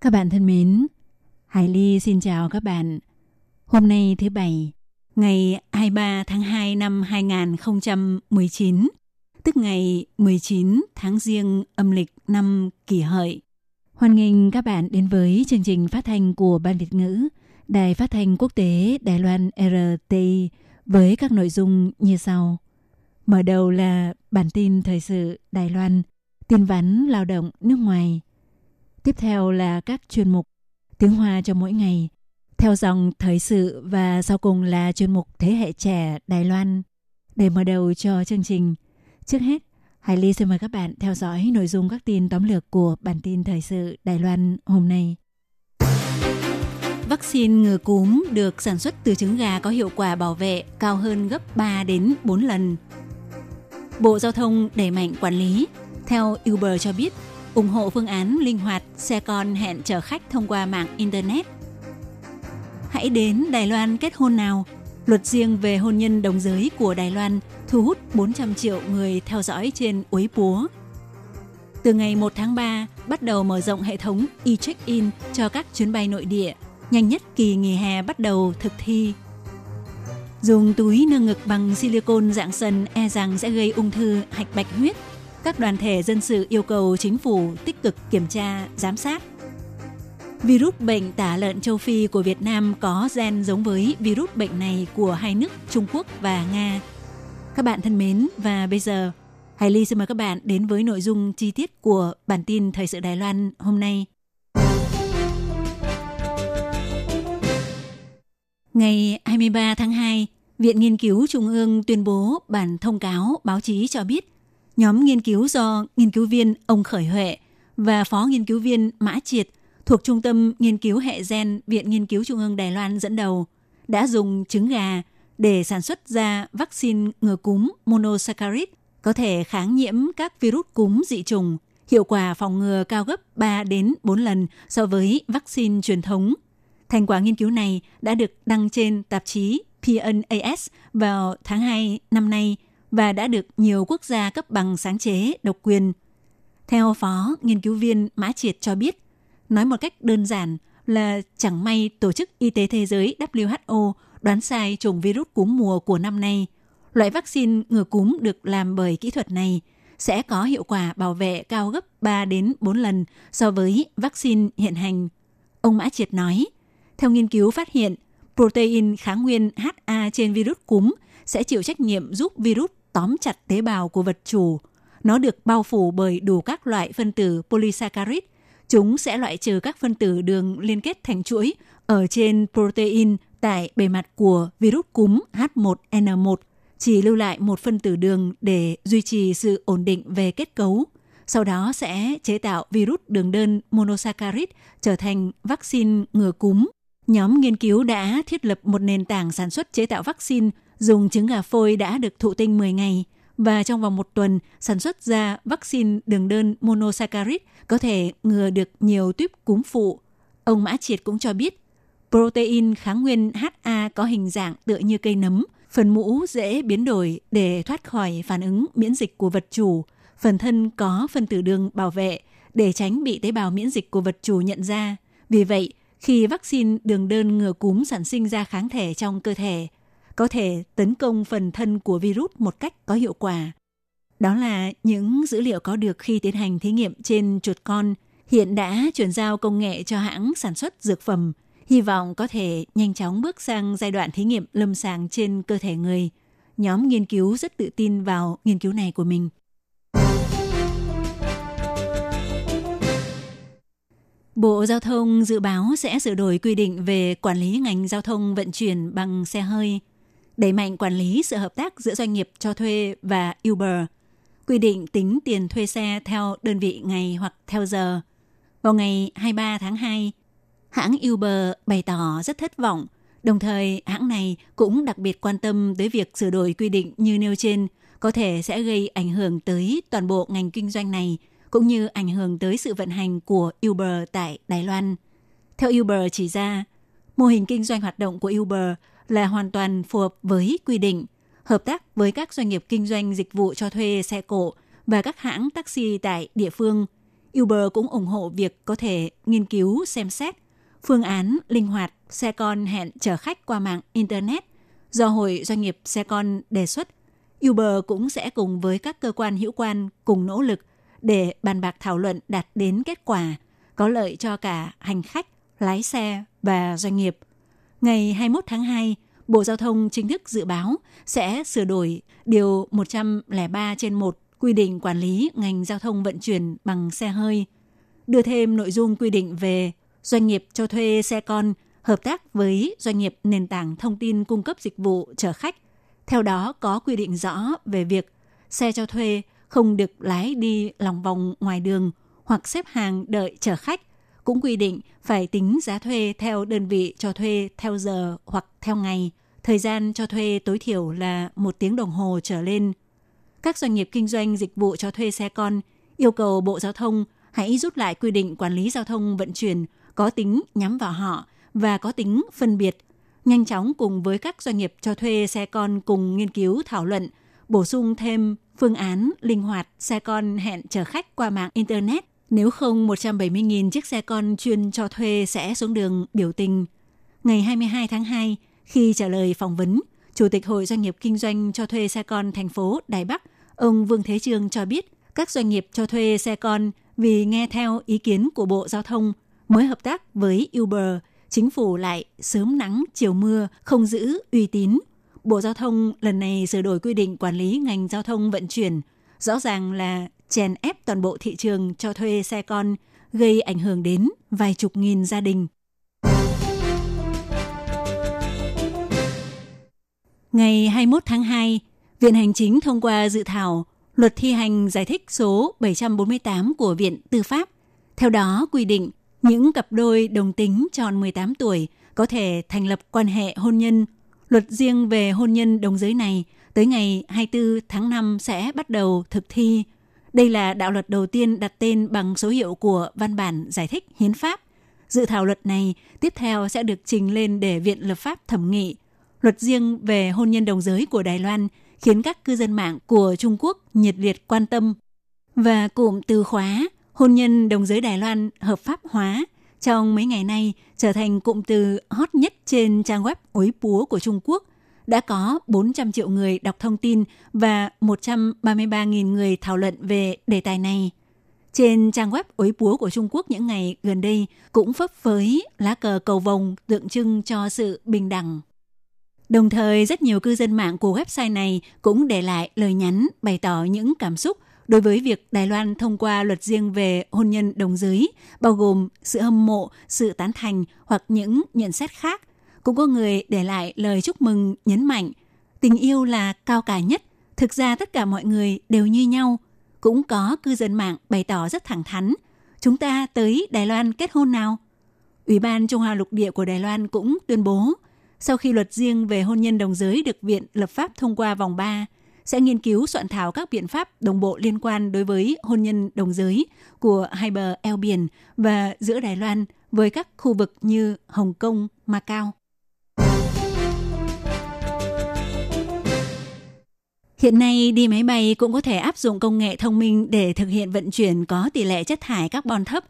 Các bạn thân mến, Hải Ly xin chào các bạn. Hôm nay thứ Bảy, ngày 23 tháng 2 năm 2019, tức ngày 19 tháng Giêng âm lịch năm kỷ hợi. Hoan nghênh các bạn đến với chương trình phát thanh của Ban Việt ngữ, Đài phát thanh quốc tế Đài Loan RTI với các nội dung như sau. Mở đầu là bản tin thời sự Đài Loan, tin vắn lao động nước ngoài. Tiếp theo là các chuyên mục tiếng Hoa cho mỗi ngày, theo dòng thời sự và sau cùng là chuyên mục Thế hệ trẻ Đài Loan. Để mở đầu cho chương trình, trước hết, Hải Ly xin mời các bạn theo dõi nội dung các tin tóm lược của bản tin thời sự Đài Loan hôm nay. Vaccine ngừa cúm được sản xuất từ trứng gà có hiệu quả bảo vệ cao hơn gấp 3 đến 4 lần. Bộ Giao thông đẩy mạnh quản lý. Theo Uber cho biết, ủng hộ phương án linh hoạt xe con hẹn chở khách thông qua mạng Internet. Hãy đến Đài Loan kết hôn nào. Luật riêng về hôn nhân đồng giới của Đài Loan thu hút 400 triệu người theo dõi trên Uế Búa. Từ ngày 1 tháng 3, bắt đầu mở rộng hệ thống e-check-in cho các chuyến bay nội địa. Nhanh nhất kỳ nghỉ hè bắt đầu thực thi. Dùng túi nâng ngực bằng silicon dạng sần e rằng sẽ gây ung thư hạch bạch huyết. Các đoàn thể dân sự yêu cầu chính phủ tích cực kiểm tra, giám sát. Virus bệnh tả lợn châu Phi của Việt Nam có gen giống với virus bệnh này của hai nước Trung Quốc và Nga. Các bạn thân mến, và bây giờ, Hải Ly xin mời các bạn đến với nội dung chi tiết của bản tin Thời sự Đài Loan hôm nay. Ngày 23 tháng 2, Viện Nghiên cứu Trung ương tuyên bố bản thông cáo báo chí cho biết nhóm nghiên cứu do nghiên cứu viên ông Khởi Huệ và phó nghiên cứu viên Mã Triệt thuộc Trung tâm Nghiên cứu Hệ Gen Viện Nghiên cứu Trung ương Đài Loan dẫn đầu đã dùng trứng gà để sản xuất ra vaccine ngừa cúm monosaccharide có thể kháng nhiễm các virus cúm dị trùng, hiệu quả phòng ngừa cao gấp 3 đến 4 lần so với vaccine truyền thống. Thành quả nghiên cứu này đã được đăng trên tạp chí PNAS vào tháng 2 năm nay và đã được nhiều quốc gia cấp bằng sáng chế độc quyền. Theo phó nghiên cứu viên Mã Triệt cho biết, nói một cách đơn giản là chẳng may Tổ chức Y tế Thế giới WHO đoán sai chủng virus cúm mùa của năm nay. Loại vaccine ngừa cúm được làm bởi kỹ thuật này sẽ có hiệu quả bảo vệ cao gấp 3 đến 4 lần so với vaccine hiện hành. Ông Mã Triệt nói, theo nghiên cứu phát hiện, protein kháng nguyên HA trên virus cúm sẽ chịu trách nhiệm giúp virus tóm chặt tế bào của vật chủ. Nó được bao phủ bởi đủ các loại phân tử polysaccharide. Chúng sẽ loại trừ các phân tử đường liên kết thành chuỗi ở trên protein tại bề mặt của virus cúm H1N1, chỉ lưu lại một phân tử đường để duy trì sự ổn định về kết cấu. Sau đó sẽ chế tạo virus đường đơn monosaccharide trở thành vaccine ngừa cúm. Nhóm nghiên cứu đã thiết lập một nền tảng sản xuất chế tạo vaccine dùng trứng gà phôi đã được thụ tinh 10 ngày và trong vòng một tuần sản xuất ra vaccine đường đơn monosaccharide có thể ngừa được nhiều tuyếp cúm phụ. Ông Mã Triệt cũng cho biết, protein kháng nguyên HA có hình dạng tựa như cây nấm, phần mũ dễ biến đổi để thoát khỏi phản ứng miễn dịch của vật chủ, phần thân có phân tử đường bảo vệ để tránh bị tế bào miễn dịch của vật chủ nhận ra. Vì vậy, khi vaccine đường đơn ngừa cúm sản sinh ra kháng thể trong cơ thể, có thể tấn công phần thân của virus một cách có hiệu quả. Đó là những dữ liệu có được khi tiến hành thí nghiệm trên chuột con, hiện đã chuyển giao công nghệ cho hãng sản xuất dược phẩm, hy vọng có thể nhanh chóng bước sang giai đoạn thí nghiệm lâm sàng trên cơ thể người. Nhóm nghiên cứu rất tự tin vào nghiên cứu này của mình. Bộ Giao thông dự báo sẽ sửa đổi quy định về quản lý ngành giao thông vận chuyển bằng xe hơi, đẩy mạnh quản lý sự hợp tác giữa doanh nghiệp cho thuê và Uber, quy định tính tiền thuê xe theo đơn vị ngày hoặc theo giờ. Vào ngày 23 tháng 2, hãng Uber bày tỏ rất thất vọng. Đồng thời, hãng này cũng đặc biệt quan tâm tới việc sửa đổi quy định như nêu trên có thể sẽ gây ảnh hưởng tới toàn bộ ngành kinh doanh này, cũng như ảnh hưởng tới sự vận hành của Uber tại Đài Loan. Theo Uber chỉ ra, mô hình kinh doanh hoạt động của Uber là hoàn toàn phù hợp với quy định, hợp tác với các doanh nghiệp kinh doanh dịch vụ cho thuê xe cộ và các hãng taxi tại địa phương. Uber cũng ủng hộ việc có thể nghiên cứu xem xét phương án linh hoạt xe con hẹn chở khách qua mạng Internet do Hội Doanh nghiệp xe con đề xuất. Uber cũng sẽ cùng với các cơ quan hữu quan cùng nỗ lực để bàn bạc thảo luận đạt đến kết quả có lợi cho cả hành khách, lái xe và doanh nghiệp. Ngày 21 tháng 2, Bộ Giao thông chính thức dự báo sẽ sửa đổi Điều 103 trên 1 quy định quản lý ngành giao thông vận chuyển bằng xe hơi, đưa thêm nội dung quy định về doanh nghiệp cho thuê xe con hợp tác với doanh nghiệp nền tảng thông tin cung cấp dịch vụ chở khách. Theo đó có quy định rõ về việc xe cho thuê không được lái đi lòng vòng ngoài đường hoặc xếp hàng đợi chở khách. Cũng quy định phải tính giá thuê theo đơn vị cho thuê theo giờ hoặc theo ngày. Thời gian cho thuê tối thiểu là một tiếng đồng hồ trở lên. Các doanh nghiệp kinh doanh dịch vụ cho thuê xe con yêu cầu Bộ Giao thông hãy rút lại quy định quản lý giao thông vận chuyển có tính nhắm vào họ và có tính phân biệt, nhanh chóng cùng với các doanh nghiệp cho thuê xe con cùng nghiên cứu thảo luận, bổ sung thêm phương án linh hoạt xe con hẹn chở khách qua mạng Internet. Nếu không, 170.000 chiếc xe con chuyên cho thuê sẽ xuống đường biểu tình. Ngày 22 tháng 2, khi trả lời phỏng vấn, Chủ tịch Hội Doanh nghiệp Kinh doanh cho thuê xe con thành phố Đài Bắc, ông Vương Thế Trương cho biết các doanh nghiệp cho thuê xe con vì nghe theo ý kiến của Bộ Giao thông mới hợp tác với Uber, chính phủ lại sớm nắng chiều mưa không giữ uy tín. Bộ Giao thông lần này sửa đổi quy định quản lý ngành giao thông vận chuyển, rõ ràng là chèn ép toàn bộ thị trường cho thuê xe con, gây ảnh hưởng đến vài chục nghìn gia đình. Ngày 21 tháng 2, Viện Hành Chính thông qua dự thảo Luật thi hành giải thích số 748 của Viện Tư pháp. Theo đó quy định những cặp đôi đồng tính tròn 18 tuổi có thể thành lập quan hệ hôn nhân. Luật riêng về hôn nhân đồng giới này tới ngày 24 tháng 5 sẽ bắt đầu thực thi. Đây là đạo luật đầu tiên đặt tên bằng số hiệu của văn bản giải thích hiến pháp. Dự thảo luật này tiếp theo sẽ được trình lên để Viện Lập pháp thẩm nghị. Luật riêng về hôn nhân đồng giới của Đài Loan khiến các cư dân mạng của Trung Quốc nhiệt liệt quan tâm. Và cụm từ khóa hôn nhân đồng giới Đài Loan hợp pháp hóa trong mấy ngày nay trở thành cụm từ hot nhất trên trang web ối búa của Trung Quốc. Đã có 400 triệu người đọc thông tin và 133.000 người thảo luận về đề tài này. Trên trang web ối búa của Trung Quốc những ngày gần đây cũng phấp phới lá cờ cầu vồng tượng trưng cho sự bình đẳng. Đồng thời, rất nhiều cư dân mạng của website này cũng để lại lời nhắn bày tỏ những cảm xúc đối với việc Đài Loan thông qua luật riêng về hôn nhân đồng giới, bao gồm sự hâm mộ, sự tán thành hoặc những nhận xét khác. Cũng có người để lại lời chúc mừng nhấn mạnh, tình yêu là cao cả nhất, thực ra tất cả mọi người đều như nhau. Cũng có cư dân mạng bày tỏ rất thẳng thắn, chúng ta tới Đài Loan kết hôn nào? Ủy ban Trung Hoa lục địa của Đài Loan cũng tuyên bố, sau khi luật riêng về hôn nhân đồng giới được Viện Lập pháp thông qua vòng 3, sẽ nghiên cứu soạn thảo các biện pháp đồng bộ liên quan đối với hôn nhân đồng giới của hai bờ eo biển và giữa Đài Loan với các khu vực như Hồng Kông, Macau. Hiện nay đi máy bay cũng có thể áp dụng công nghệ thông minh để thực hiện vận chuyển có tỷ lệ chất thải carbon thấp.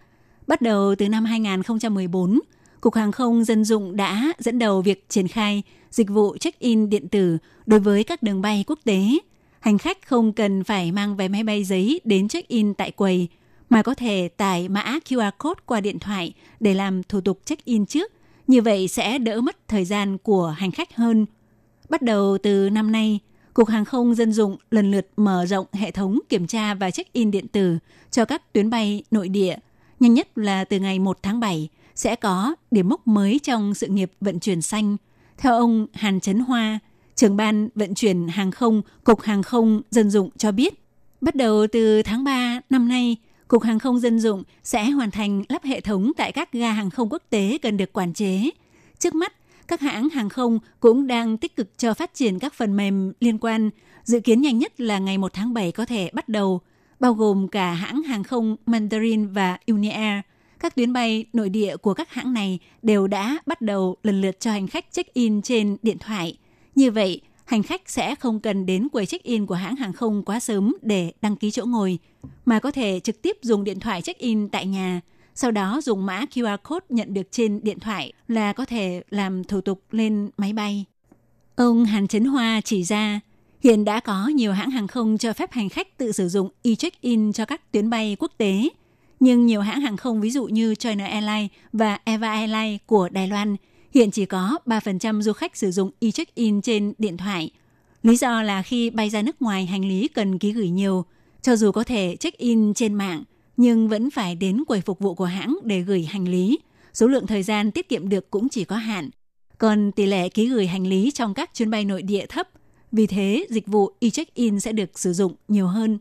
Bắt đầu từ năm 2014, Cục Hàng không Dân dụng đã dẫn đầu việc triển khai dịch vụ check-in điện tử đối với các đường bay quốc tế. Hành khách không cần phải mang vé máy bay giấy đến check-in tại quầy, mà có thể tải mã QR code qua điện thoại để làm thủ tục check-in trước. Như vậy sẽ đỡ mất thời gian của hành khách hơn. Bắt đầu từ năm nay, Cục Hàng không Dân dụng lần lượt mở rộng hệ thống kiểm tra và check-in điện tử cho các tuyến bay nội địa. Nhanh nhất là từ ngày 1 tháng 7 sẽ có điểm mốc mới trong sự nghiệp vận chuyển xanh – theo ông Hàn Trấn Hoa, trưởng ban vận chuyển hàng không, Cục Hàng không Dân dụng cho biết, bắt đầu từ tháng 3 năm nay, Cục Hàng không Dân dụng sẽ hoàn thành lắp hệ thống tại các ga hàng không quốc tế cần được quản chế. Trước mắt, các hãng hàng không cũng đang tích cực cho phát triển các phần mềm liên quan. Dự kiến nhanh nhất là ngày 1 tháng 7 có thể bắt đầu, bao gồm cả hãng hàng không Mandarin và Unair. Các tuyến bay nội địa của các hãng này đều đã bắt đầu lần lượt cho hành khách check-in trên điện thoại. Như vậy, hành khách sẽ không cần đến quầy check-in của hãng hàng không quá sớm để đăng ký chỗ ngồi, mà có thể trực tiếp dùng điện thoại check-in tại nhà, sau đó dùng mã QR code nhận được trên điện thoại là có thể làm thủ tục lên máy bay. Ông Hàn Chấn Hoa chỉ ra, hiện đã có nhiều hãng hàng không cho phép hành khách tự sử dụng e-check-in cho các tuyến bay quốc tế. Nhưng nhiều hãng hàng không ví dụ như China Airlines và Eva Airlines của Đài Loan hiện chỉ có 3% du khách sử dụng e-check-in trên điện thoại. Lý do là khi bay ra nước ngoài hành lý cần ký gửi nhiều, cho dù có thể check-in trên mạng, nhưng vẫn phải đến quầy phục vụ của hãng để gửi hành lý. Số lượng thời gian tiết kiệm được cũng chỉ có hạn. Còn tỷ lệ ký gửi hành lý trong các chuyến bay nội địa thấp, vì thế dịch vụ e-check-in sẽ được sử dụng nhiều hơn.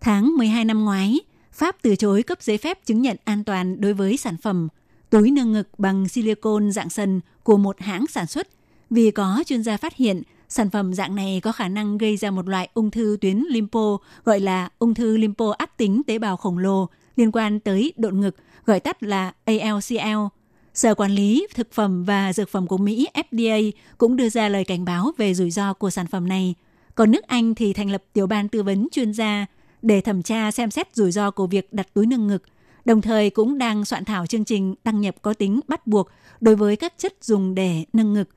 Tháng 12 năm ngoái, Pháp từ chối cấp giấy phép chứng nhận an toàn đối với sản phẩm túi nâng ngực bằng silicon dạng sần của một hãng sản xuất vì có chuyên gia phát hiện sản phẩm dạng này có khả năng gây ra một loại ung thư tuyến lympho gọi là ung thư lympho ác tính tế bào khổng lồ liên quan tới độn ngực gọi tắt là ALCL. Sở Quản lý Thực phẩm và Dược phẩm của Mỹ FDA cũng đưa ra lời cảnh báo về rủi ro của sản phẩm này. Còn nước Anh thì thành lập tiểu ban tư vấn chuyên gia để thẩm tra xem xét rủi ro của việc đặt túi nâng ngực, đồng thời cũng đang soạn thảo chương trình đăng nhập có tính bắt buộc đối với các chất dùng để nâng ngực.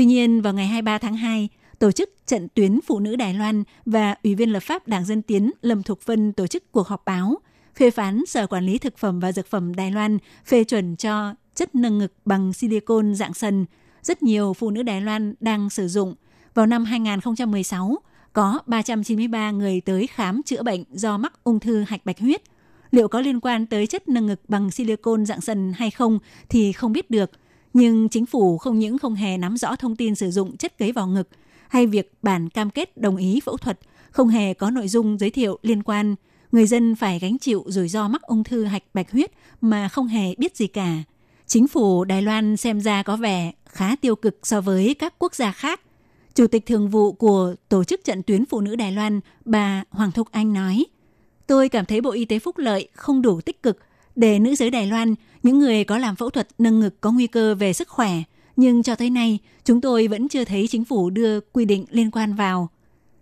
Tuy nhiên, vào ngày 23 tháng 2, tổ chức trận tuyến phụ nữ Đài Loan và Ủy viên lập pháp Đảng Dân Tiến Lâm Thục Vân tổ chức cuộc họp báo, phê phán Sở Quản lý Thực phẩm và Dược phẩm Đài Loan phê chuẩn cho chất nâng ngực bằng silicon dạng sần. Rất nhiều phụ nữ Đài Loan đang sử dụng. Vào năm 2016, có 393 người tới khám chữa bệnh do mắc ung thư hạch bạch huyết. Liệu có liên quan tới chất nâng ngực bằng silicon dạng sần hay không thì không biết được. Nhưng chính phủ không những không hề nắm rõ thông tin sử dụng chất cấy vào ngực hay việc bản cam kết đồng ý phẫu thuật không hề có nội dung giới thiệu liên quan. Người dân phải gánh chịu rủi ro mắc ung thư hạch bạch huyết mà không hề biết gì cả. Chính phủ Đài Loan xem ra có vẻ khá tiêu cực so với các quốc gia khác Chủ tịch thường vụ của Tổ chức trận tuyến phụ nữ Đài Loan, bà Hoàng Thục Anh nói, Tôi cảm thấy Bộ Y tế Phúc Lợi không đủ tích cực để nữ giới Đài Loan, những người có làm phẫu thuật nâng ngực có nguy cơ về sức khỏe. Nhưng cho tới nay, chúng tôi vẫn chưa thấy chính phủ đưa quy định liên quan vào.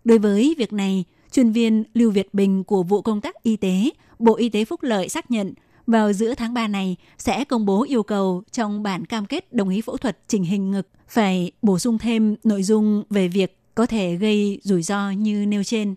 Đối với việc này, chuyên viên Lưu Việt Bình của Vụ Công tác Y tế, Bộ Y tế Phúc Lợi xác nhận vào giữa tháng 3 này sẽ công bố yêu cầu trong bản cam kết đồng ý phẫu thuật chỉnh hình ngực phải bổ sung thêm nội dung về việc có thể gây rủi ro như nêu trên.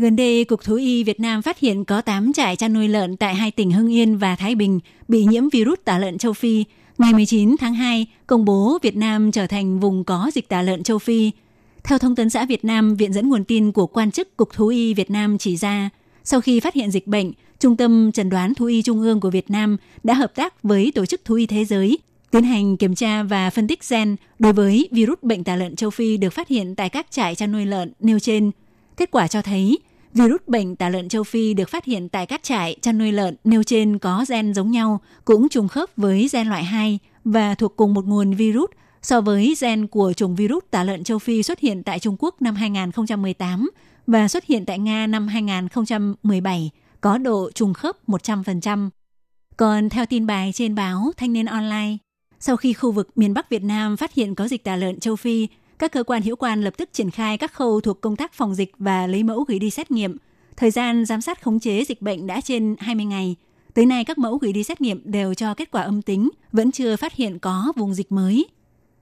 Gần đây, Cục Thú y Việt Nam phát hiện có 8 trại chăn nuôi lợn tại hai tỉnh Hưng Yên và Thái Bình bị nhiễm virus tả lợn châu Phi. Ngày 19 tháng 2, công bố Việt Nam trở thành vùng có dịch tả lợn châu Phi. Theo Thông tấn xã Việt Nam, viện dẫn nguồn tin của quan chức Cục Thú y Việt Nam chỉ ra, sau khi phát hiện dịch bệnh, Trung tâm Trần đoán Thú y Trung ương của Việt Nam đã hợp tác với Tổ chức Thú y Thế giới tiến hành kiểm tra và phân tích gen đối với virus bệnh tả lợn châu Phi được phát hiện tại các trại chăn nuôi lợn nêu trên. Kết quả cho thấy, virus bệnh tả lợn châu Phi được phát hiện tại các trại chăn nuôi lợn nêu trên có gen giống nhau, cũng trùng khớp với gen loại 2 và thuộc cùng một nguồn virus so với gen của chủng virus tả lợn châu Phi xuất hiện tại Trung Quốc năm 2018 và xuất hiện tại Nga năm 2017 có độ trùng khớp 100%. Còn theo tin bài trên báo Thanh niên Online, sau khi khu vực miền Bắc Việt Nam phát hiện có dịch tả lợn châu Phi, các cơ quan hữu quan lập tức triển khai các khâu thuộc công tác phòng dịch và lấy mẫu gửi đi xét nghiệm. Thời gian giám sát khống chế dịch bệnh đã trên 20 ngày. Tới nay các mẫu gửi đi xét nghiệm đều cho kết quả âm tính, vẫn chưa phát hiện có vùng dịch mới.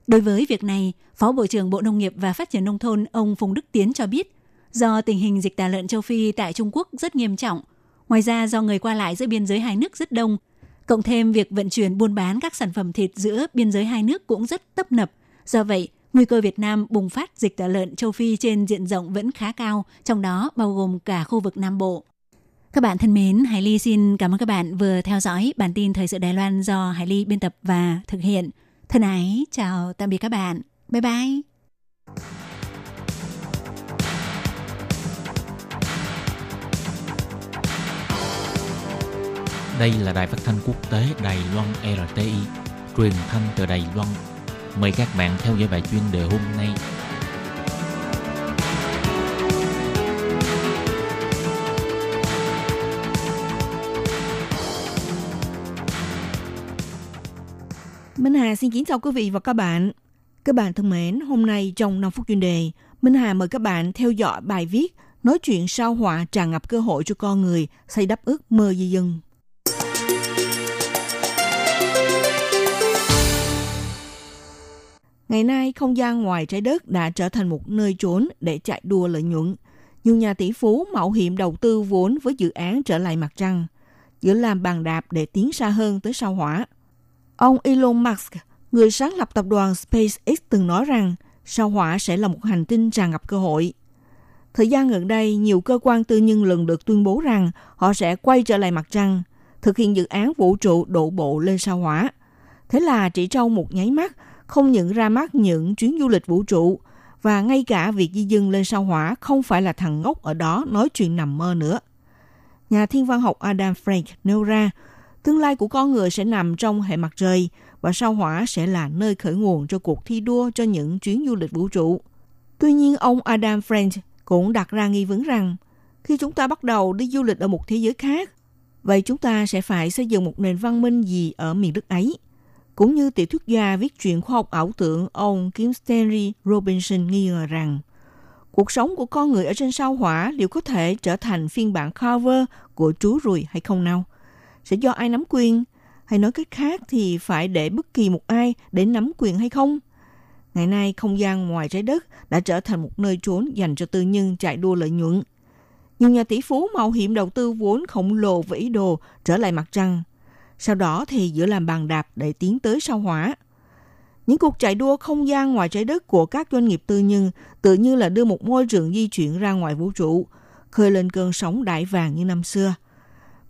Đối với việc này, Phó Bộ trưởng Bộ Nông nghiệp và Phát triển Nông thôn ông Phùng Đức Tiến cho biết, do tình hình dịch tả lợn châu Phi tại Trung Quốc rất nghiêm trọng, ngoài ra do người qua lại giữa biên giới hai nước rất đông, cộng thêm việc vận chuyển buôn bán các sản phẩm thịt giữa biên giới hai nước cũng rất tấp nập. Do vậy, nguy cơ Việt Nam bùng phát dịch tả lợn châu Phi trên diện rộng vẫn khá cao, trong đó bao gồm cả khu vực Nam Bộ. Các bạn thân mến, Hải Ly xin cảm ơn các bạn vừa theo dõi bản tin Thời sự Đài Loan do Hải Ly biên tập và thực hiện. Thân ái, chào tạm biệt các bạn. Bye bye. Đây là đài phát thanh quốc tế Đài Loan RTI, truyền thanh từ Đài Loan. Mời các bạn theo dõi bài chuyên đề hôm nay. Minh Hà xin kính chào quý vị và các bạn. Các bạn thân mến, hôm nay trong 5 phút chuyên đề, Minh Hà mời các bạn theo dõi bài viết Nói chuyện sao họa tràn ngập cơ hội cho con người xây đắp ước mơ di dân. Ngày nay, không gian ngoài trái đất đã trở thành một nơi trốn để chạy đua lợi nhuận. Nhiều nhà tỷ phú mạo hiểm đầu tư vốn với dự án trở lại mặt trăng, giữa làm bàn đạp để tiến xa hơn tới sao hỏa. Ông Elon Musk, người sáng lập tập đoàn SpaceX từng nói rằng sao hỏa sẽ là một hành tinh tràn ngập cơ hội. Thời gian gần đây, nhiều cơ quan tư nhân lần lượt tuyên bố rằng họ sẽ quay trở lại mặt trăng, thực hiện dự án vũ trụ đổ bộ lên sao hỏa. Thế là chỉ trong một nháy mắt, không những ra mắt những chuyến du lịch vũ trụ, và ngay cả việc di dân lên sao hỏa không phải là thằng ngốc ở đó nói chuyện nằm mơ nữa. Nhà thiên văn học Adam Frank nêu ra, tương lai của con người sẽ nằm trong hệ mặt trời và sao hỏa sẽ là nơi khởi nguồn cho cuộc thi đua cho những chuyến du lịch vũ trụ. Tuy nhiên, ông Adam Frank cũng đặt ra nghi vấn rằng khi chúng ta bắt đầu đi du lịch ở một thế giới khác, vậy chúng ta sẽ phải xây dựng một nền văn minh gì ở miền đất ấy – cũng như tiểu thuyết gia viết truyện khoa học ảo tưởng ông Kim Stanley Robinson nghi ngờ rằng cuộc sống của con người ở trên sao hỏa liệu có thể trở thành phiên bản cover của chú ruồi hay không nào? Sẽ do ai nắm quyền? Hay nói cách khác thì phải để bất kỳ một ai để nắm quyền hay không? Ngày nay, không gian ngoài trái đất đã trở thành một nơi trốn dành cho tư nhân chạy đua lợi nhuận. Nhiều nhà tỷ phú mạo hiểm đầu tư vốn khổng lồ với ý đồ trở lại mặt trăng – sau đó thì giữa làm bàn đạp để tiến tới sao hỏa. Những cuộc chạy đua không gian ngoài trái đất của các doanh nghiệp tư nhân tự như là đưa một môi trường di chuyển ra ngoài vũ trụ, khơi lên cơn sóng đại vàng như năm xưa.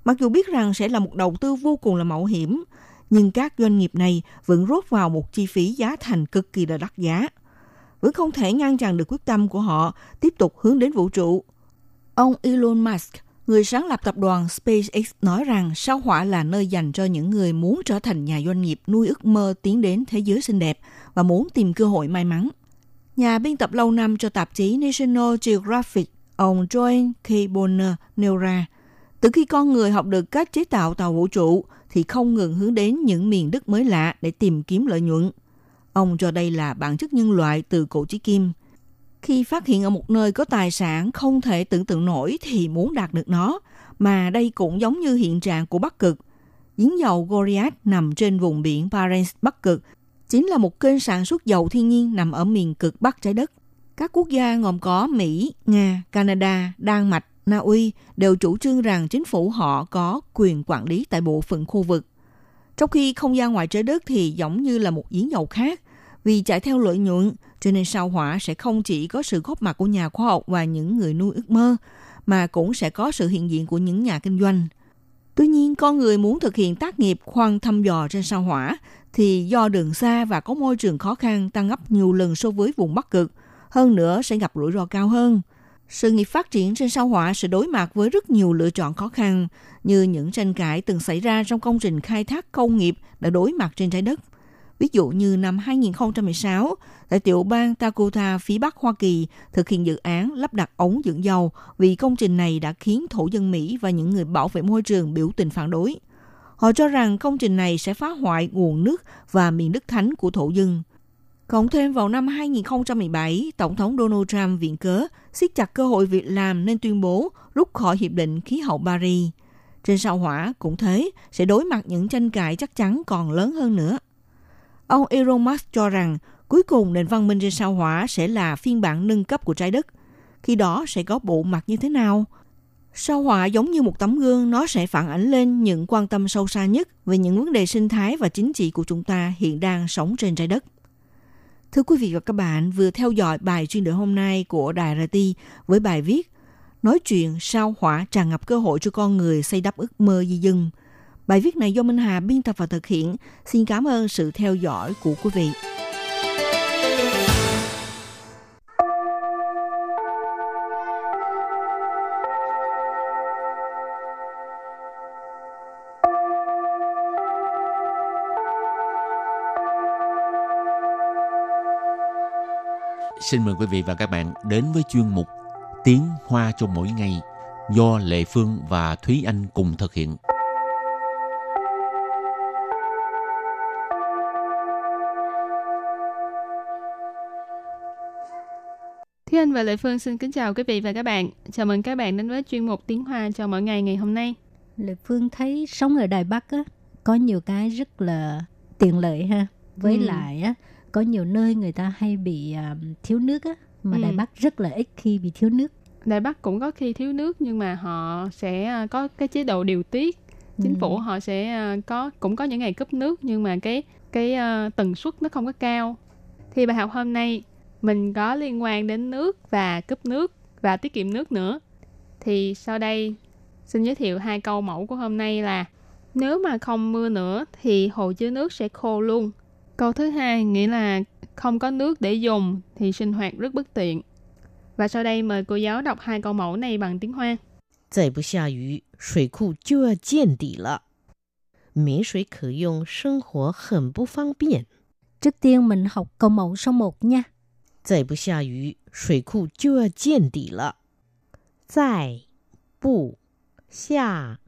Mặc dù biết rằng sẽ là một đầu tư vô cùng là mạo hiểm, nhưng các doanh nghiệp này vẫn rốt vào một chi phí giá thành cực kỳ là đắt giá. Vẫn không thể ngăn chặn được quyết tâm của họ tiếp tục hướng đến vũ trụ. Ông Elon Musk người sáng lập tập đoàn SpaceX nói rằng sao hỏa là nơi dành cho những người muốn trở thành nhà doanh nghiệp nuôi ước mơ tiến đến thế giới xinh đẹp và muốn tìm cơ hội may mắn. Nhà biên tập lâu năm cho tạp chí National Geographic, ông Joan K. Bonner nêu ra, từ khi con người học được cách chế tạo tàu vũ trụ thì không ngừng hướng đến những miền đất mới lạ để tìm kiếm lợi nhuận. Ông cho đây là bản chất nhân loại từ cổ chí kim – khi phát hiện ở một nơi có tài sản không thể tưởng tượng nổi thì muốn đạt được nó, mà đây cũng giống như hiện trạng của Bắc Cực. Giếng dầu Goliath nằm trên vùng biển Barents Bắc Cực, chính là một kênh sản xuất dầu thiên nhiên nằm ở miền cực Bắc trái đất. Các quốc gia gồm có Mỹ, Nga, Canada, Đan Mạch, Na Uy đều chủ trương rằng chính phủ họ có quyền quản lý tại bộ phận khu vực. Trong khi không gian ngoài trái đất thì giống như là một giếng dầu khác, vì chạy theo lợi nhuận, cho nên sao hỏa sẽ không chỉ có sự góp mặt của nhà khoa học và những người nuôi ước mơ, mà cũng sẽ có sự hiện diện của những nhà kinh doanh. Tuy nhiên, con người muốn thực hiện tác nghiệp khoan thăm dò trên sao hỏa thì do đường xa và có môi trường khó khăn tăng gấp nhiều lần so với vùng Bắc Cực, hơn nữa sẽ gặp rủi ro cao hơn. Sự nghiệp phát triển trên sao hỏa sẽ đối mặt với rất nhiều lựa chọn khó khăn, như những tranh cãi từng xảy ra trong công trình khai thác công nghiệp đã đối mặt trên trái đất – Ví dụ như năm 2016, tại tiểu bang Dakota phía Bắc Hoa Kỳ thực hiện dự án lắp đặt ống dưỡng dầu vì công trình này đã khiến thổ dân Mỹ và những người bảo vệ môi trường biểu tình phản đối. Họ cho rằng công trình này sẽ phá hoại nguồn nước và miền đất thánh của thổ dân. Cộng thêm vào năm 2017, Tổng thống Donald Trump viện cớ siết chặt cơ hội việc làm nên tuyên bố rút khỏi Hiệp định Khí hậu Paris. Trên sao hỏa cũng thế, sẽ đối mặt những tranh cãi chắc chắn còn lớn hơn nữa. Ông Elon Musk cho rằng cuối cùng nền văn minh trên sao hỏa sẽ là phiên bản nâng cấp của trái đất. Khi đó sẽ có bộ mặt như thế nào? Sao hỏa giống như một tấm gương, nó sẽ phản ảnh lên những quan tâm sâu xa nhất về những vấn đề sinh thái và chính trị của chúng ta hiện đang sống trên trái đất. Thưa quý vị và các bạn, vừa theo dõi bài chuyên đề hôm nay của Đài RT với bài viết Nói chuyện sao hỏa tràn ngập cơ hội cho con người xây đắp ước mơ di dân. Bài viết này do Minh Hà biên tập và thực hiện. Xin cảm ơn sự theo dõi của quý vị. Xin mời quý vị và các bạn đến với chuyên mục Tiếng Hoa cho mỗi ngày do Lệ Phương và Thúy Anh cùng thực hiện. Và Lệ Phương xin kính chào quý vị và các bạn. Chào mừng các bạn đến với chuyên mục Tiếng Hoa cho mỗi ngày ngày hôm nay. Lệ Phương thấy sống ở Đài Bắc á, có nhiều cái rất là tiện lợi ha. Với ừ. lại á, có nhiều nơi người ta hay bị uh, thiếu nước á, mà ừ. Đài Bắc rất là ít khi bị thiếu nước. Đài Bắc cũng có khi thiếu nước nhưng mà họ sẽ à, có cái chế độ điều tiết. Chính ừ. phủ họ sẽ à, có cũng có những ngày cấp nước nhưng mà cái cái uh, tần suất nó không có cao. Thì bài học hôm nay mình có liên quan đến nước và cấp nước và tiết kiệm nước nữa. Thì sau đây xin giới thiệu hai câu mẫu của hôm nay là nếu mà không mưa nữa thì hồ chứa nước sẽ khô luôn. Câu thứ hai nghĩa là không có nước để dùng thì sinh hoạt rất bất tiện. Và sau đây mời cô giáo đọc hai câu mẫu này bằng tiếng Hoa. 再不下雨，水库就要见底了。没水可用，生活很不方便。Trước tiên mình học câu mẫu số 1 nha. 再不下雨，水库就要见底了。再不下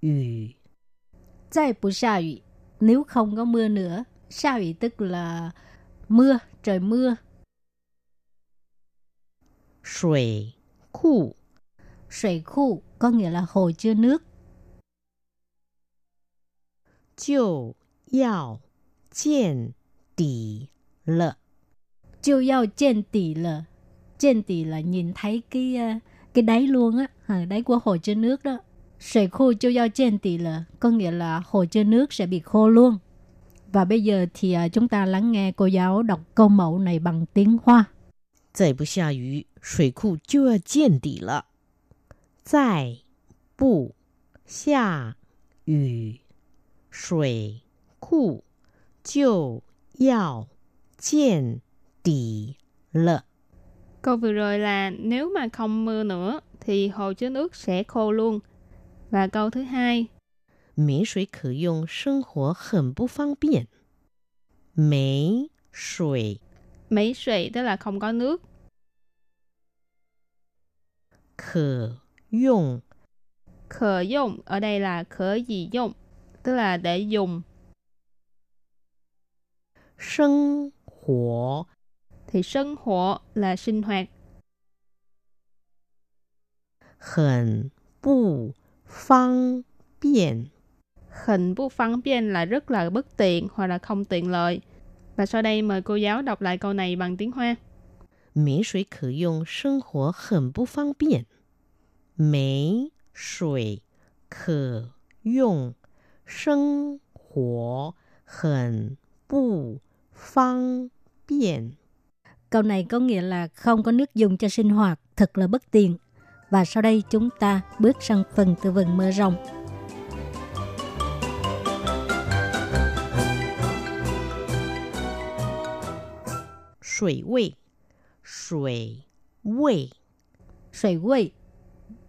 雨，再不下雨 nếu không có mưa nữa. Sa雨 tức là mưa, trời mưa. Sủy khu Sủy khu có nghĩa là hồ chứa nước. Jiu yào jian tỷ lợ Jiu yào jian tỷ lợ Jian tỷ là nhìn thấy cái ờ, cái đáy luôn á, à, đáy của hồ chứa nước đó. Sủy khu jiu yào jian tỷ lợ có nghĩa là hồ chứa nước sẽ bị khô luôn. Và bây giờ thì uh, chúng ta lắng nghe cô giáo đọc câu mẫu này bằng tiếng Hoa. 再不下雨，水库就要见底了。再不下雨，水库就要见 tỷ lợ. Câu vừa rồi là nếu mà không mưa nữa thì hồ chứa nước sẽ khô luôn. Và câu thứ hai. Mấy suy khử dùng sinh hoạt hẳn bù phong biện. Mấy suy. Mấy suy tức là không có nước. Khử dùng. Khử dùng ở đây là khử gì dùng, tức là để dùng. Sinh hoạt thì sinh hoạt là sinh hoạt. Hẳn bù phang biện Hình bù phang biện là rất là bất tiện hoặc là không tiện lợi. Và sau đây mời cô giáo đọc lại câu này bằng tiếng Hoa. Mấy suy khử dùng sinh hoạt hẳn bù phang biện. Mấy suy khử dùng sinh hoạt hẳn bù phang biện. Câu này có nghĩa là không có nước dùng cho sinh hoạt, thật là bất tiện. Và sau đây chúng ta bước sang phần từ vấn mơ rộng. Sủy vị Sủy vị Sủy vị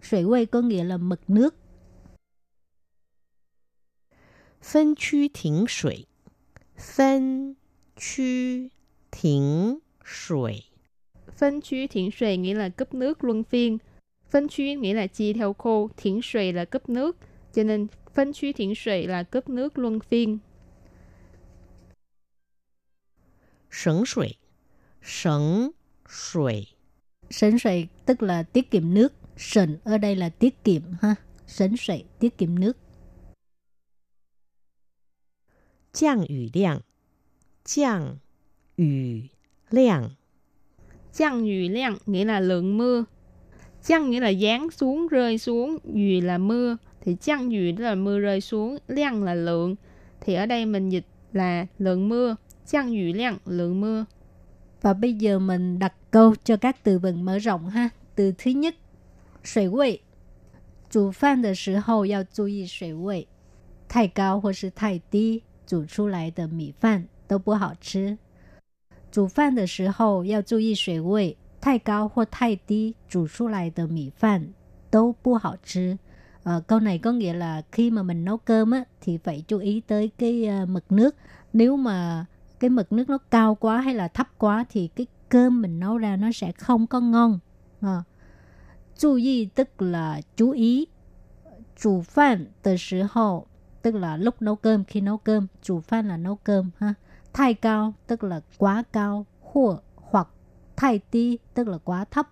Sủy vị có nghĩa là mực nước. Phân khu tỉnh sủy Phân khu tỉnh 水，分区停水 nghĩa là cấp nước luân phiên. Phân区 nghĩa là chia theo khu, thiển suy là cấp nước. Cho nên phân区thiển suy là cấp nước luân phiên. 省水，省水， Sấn sợi tức là tiết kiệm nước. Sần ở đây là tiết kiệm ha. Sấn sợi tiết kiệm nước. 降雨量，降雨 量， Chăng yu lượng nghĩa là lượng mưa. Chăng nghĩa là giáng xuống, rơi xuống. Yu là mưa. Thì chăng yu là mưa rơi xuống. Lượng là lượng. Thì ở đây mình dịch là lượng mưa. Chăng yu lượng, lượng mưa. Và bây giờ mình đặt câu cho các từ vựng mở rộng ha. Từ thứ nhất, 水位。煮饭的时候要注意水位。 太高或是太低煮出来的米饭都不好吃。 煮饭的时候要注意水位，太高或太低煮出来的米饭都不好吃. Ờ, câu này có nghĩa là khi mà mình nấu cơm á, thì phải chú ý tới cái uh, mực nước. Nếu mà cái mực nước nó cao quá hay là thấp quá thì cái cơm mình nấu ra nó sẽ không có ngon. À. Chú ý tức là chú ý. Chủ phan từ 时候 tức là lúc nấu cơm khi nấu cơm. Chủ phan là nấu cơm ha. Thái cao tức là quá cao hoặc hoặc thái tí tức là quá thấp.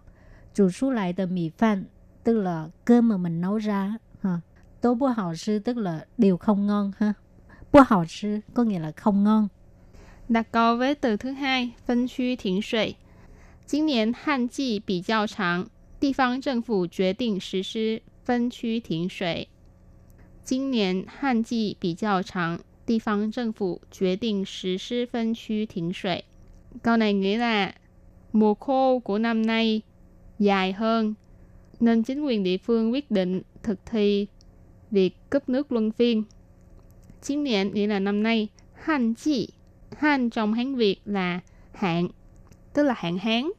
Chủ số lại từ mì phan tức là cơm mà mình nấu ra ha. Tố bố hảo sư tức là điều không ngon ha. Bố hảo sư có nghĩa là không ngon. Đặt câu với từ thứ hai, phân区停水。今年旱季比较长，地方政府决定实施分区停水。今年旱季比较长， 地方政府决定实施分区停水. Câu này nghĩa là mùa khô của năm nay dài hơn, nên chính quyền địa phương quyết định thực thi việc cấp nước luân phiên. Chiến niệm nghĩa là năm nay, han chi, han trong Hán Việt là hạn, tức là hạn hán.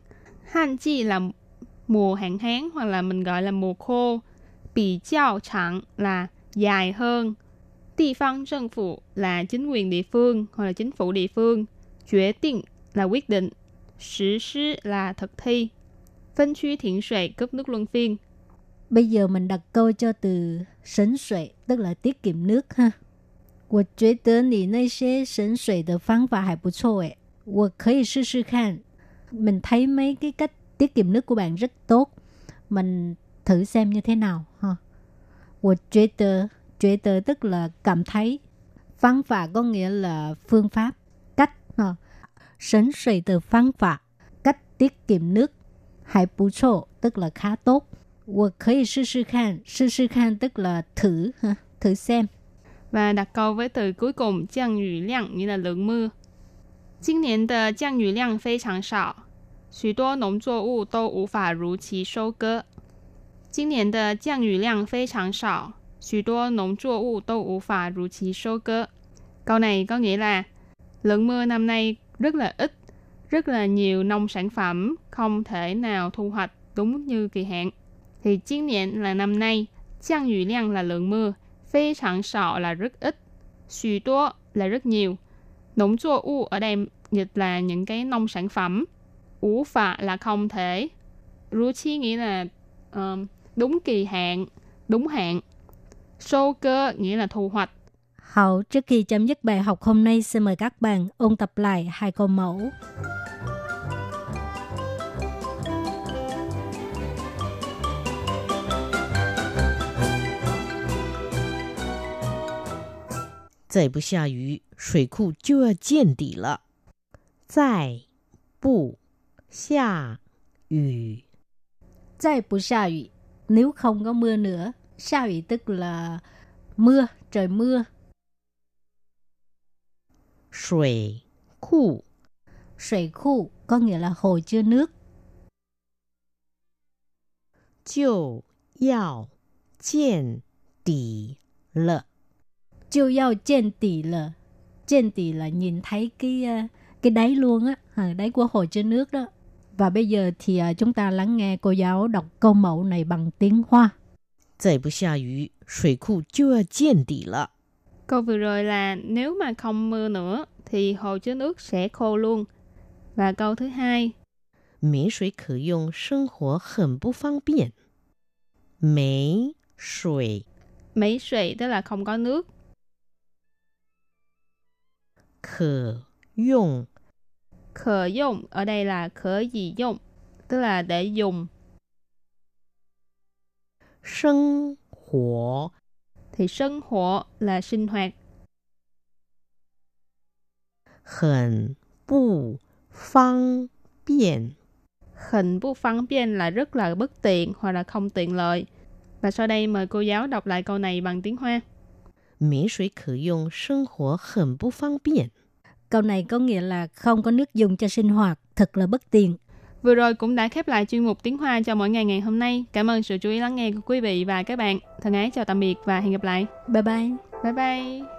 Han chi là mùa hạn hán hoặc là mình gọi là mùa khô. Bị chào chẳng là dài hơn. Địa phương政phủ là chính quyền địa phương hoặc là chính phủ địa phương. Quyết định là quyết định. Sử sư là thực thi. Phân区停水cấp nước luân phiên. Bây giờ mình đặt câu cho từ sấn水, tức là tiết kiệm nước ha. 我觉得你那些省水的方法还不错诶，我可以试试看。Mình thấy mấy cái cách tiết kiệm nước của bạn rất tốt. Mình thử xem như thế nào ha. 我觉得 觉得 tức là cảm thấy. Phương pháp có nghĩa là phương pháp, cách ha. Sấn sủy từ phương pháp, cách tiết kiệm nước. Hay bù chô, tức là khá tốt. 我可以试试看，试试看 tức là thử ha, thử xem. Và đặt câu với từ cuối cùng 降雨量 nghĩa là lượng mưa. 今年的降雨量非常少，许多农作物都无法如期收割。今年的降雨量非常少， 许多农作物都无法如期收割. Câu này có nghĩa là lượng mưa năm nay rất là ít, rất là nhiều nông sản phẩm không thể nào thu hoạch đúng như kỳ hạn. Thì chiến niệm là năm nay,降雨量 là lượng mưa, phi常少 là rất ít, xù tố là rất nhiều. Nông作物ở đây dịch là những cái nông sản phẩm. Ủ phạ là không thể. Rú chi nghĩa là um, đúng kỳ hạn, đúng hạn. Sâu cơ nghĩa là thu hoạch. Hậu, trước khi chấm dứt bài học hôm nay, xin mời các bạn ôn tập lại hai câu mẫu. 再不下雨，水库就要见底了。再不下雨，再不下雨 nếu không có mưa nữa. Xa ủy tức là mưa, trời mưa. Sủy khu Sủy khu có nghĩa là hồ chứa nước. Chiều yào chèn tỷ lợ Chiều yào chèn tỷ lợ Chèn tỷ là nhìn thấy cái ờ, cái đáy luôn á, à, đáy của hồ chứa nước đó. Và bây giờ thì ờ, chúng ta lắng nghe cô giáo đọc câu mẫu này bằng tiếng Hoa. 再不下雨，水库就要见底了。 Câu vừa rồi là nếu mà không mưa nữa thì hồ chứa nước sẽ khô luôn. Và câu thứ hai, 没水可用，生活很不方便。没水 mấy sủy tức là không có nước. 可用， Khờ dụng ở đây là khở gì dụng, tức là để dùng. Sinh hoạt, thì sinh hoạt là sinh hoạt. Hẳn bù phang biện Hẳn bù phang biện là rất là bất tiện hoặc là không tiện lợi. Và sau đây mời cô giáo đọc lại câu này bằng tiếng Hoa. Mì suy khử dùng sinh hoạt hẳn bù phang biện Câu này có nghĩa là không có nước dùng cho sinh hoạt, thật là bất tiện. Vừa rồi cũng đã khép lại chuyên mục tiếng Hoa cho mỗi ngày ngày hôm nay. Cảm ơn sự chú ý lắng nghe của quý vị và các bạn. Thân ái chào tạm biệt và hẹn gặp lại. Bye bye. Bye bye.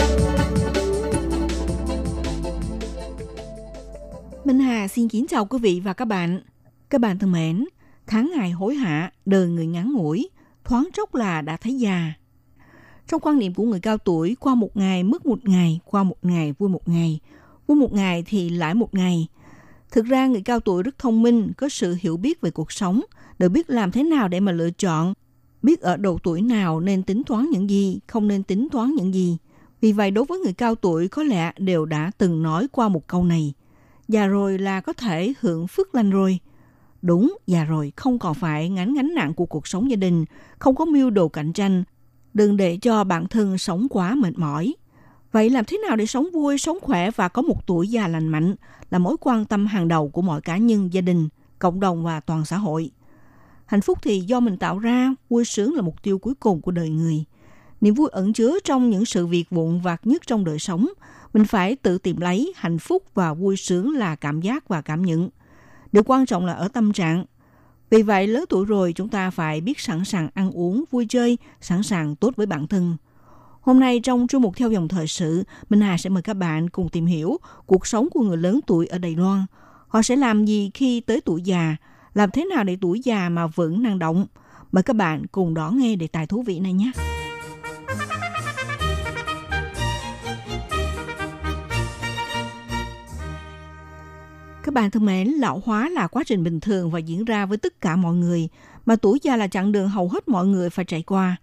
Xin kính chào quý vị và các bạn. Các bạn thân mến, tháng ngày hối hả, đời người ngắn ngủi, thoáng chốc là đã thấy già. Trong quan niệm của người cao tuổi, qua một ngày mất một ngày, qua một ngày vui một ngày, vui một ngày thì lại một ngày. Thực ra người cao tuổi rất thông minh, có sự hiểu biết về cuộc sống, đều biết làm thế nào để mà lựa chọn, biết ở độ tuổi nào nên tính toán những gì, không nên tính toán những gì. Vì vậy đối với người cao tuổi có lẽ đều đã từng nói qua một câu này. Già rồi là có thể hưởng phước lành rồi. Đúng, già rồi không còn phải ngánh ngánh nặng của cuộc sống gia đình, không có mưu đồ cạnh tranh. Đừng để cho bản thân sống quá mệt mỏi. Vậy làm thế nào để sống vui, sống khỏe và có một tuổi già lành mạnh là mối quan tâm hàng đầu của mọi cá nhân, gia đình, cộng đồng và toàn xã hội. Hạnh phúc thì do mình tạo ra, vui sướng là mục tiêu cuối cùng của đời người. Niềm vui ẩn chứa trong những sự việc vụn vặt nhất trong đời sống. Mình phải tự tìm lấy hạnh phúc và vui sướng là cảm giác và cảm nhận. Điều quan trọng là ở tâm trạng. Vì vậy, lớn tuổi rồi chúng ta phải biết sẵn sàng ăn uống, vui chơi, sẵn sàng tốt với bản thân. Hôm nay trong chuyên mục theo dòng thời sự, Minh Hà sẽ mời các bạn cùng tìm hiểu cuộc sống của người lớn tuổi ở Đài Loan. Họ sẽ làm gì khi tới tuổi già? Làm thế nào để tuổi già mà vẫn năng động? Mời các bạn cùng đón nghe đề tài thú vị này nhé. Các bạn thân mến, lão hóa là quá trình bình thường và diễn ra với tất cả mọi người, mà tuổi già là chặng đường hầu hết mọi người phải trải qua.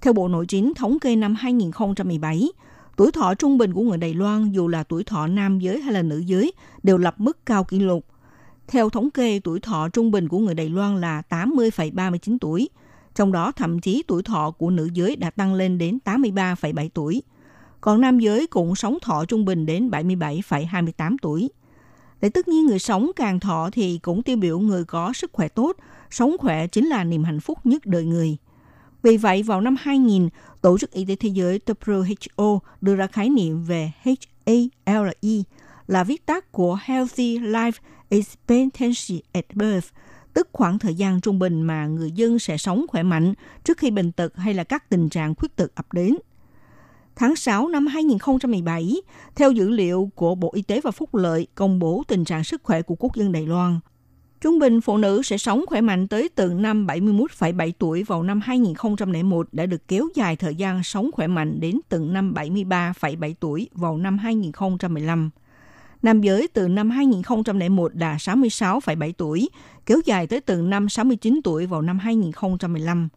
Theo Bộ Nội chính thống kê năm 2017, tuổi thọ trung bình của người Đài Loan dù là tuổi thọ nam giới hay là nữ giới đều lập mức cao kỷ lục. Theo thống kê, tuổi thọ trung bình của người Đài Loan là 80,39 tuổi, trong đó thậm chí tuổi thọ của nữ giới đã tăng lên đến 83,7 tuổi. Còn nam giới cũng sống thọ trung bình đến 77,28 tuổi. Để tất nhiên người sống càng thọ thì cũng tiêu biểu người có sức khỏe tốt, sống khỏe chính là niềm hạnh phúc nhất đời người. Vì vậy, vào năm 2000, Tổ chức Y tế Thế giới WHO đưa ra khái niệm về HALE là viết tắt của Healthy Life Expectancy at Birth, tức khoảng thời gian trung bình mà người dân sẽ sống khỏe mạnh trước khi bệnh tật hay là các tình trạng khuyết tật ập đến. Tháng 6 năm 2017, theo dữ liệu của Bộ Y tế và Phúc lợi công bố tình trạng sức khỏe của quốc dân Đài Loan, Trung bình phụ nữ sẽ sống khỏe mạnh tới từ năm 71,7 tuổi vào năm 2001 đã được kéo dài thời gian sống khỏe mạnh đến từ năm 73,7 tuổi vào năm 2015. Nam giới từ năm 2001 là 66,7 tuổi, kéo dài tới từ năm 69 tuổi vào năm 2015.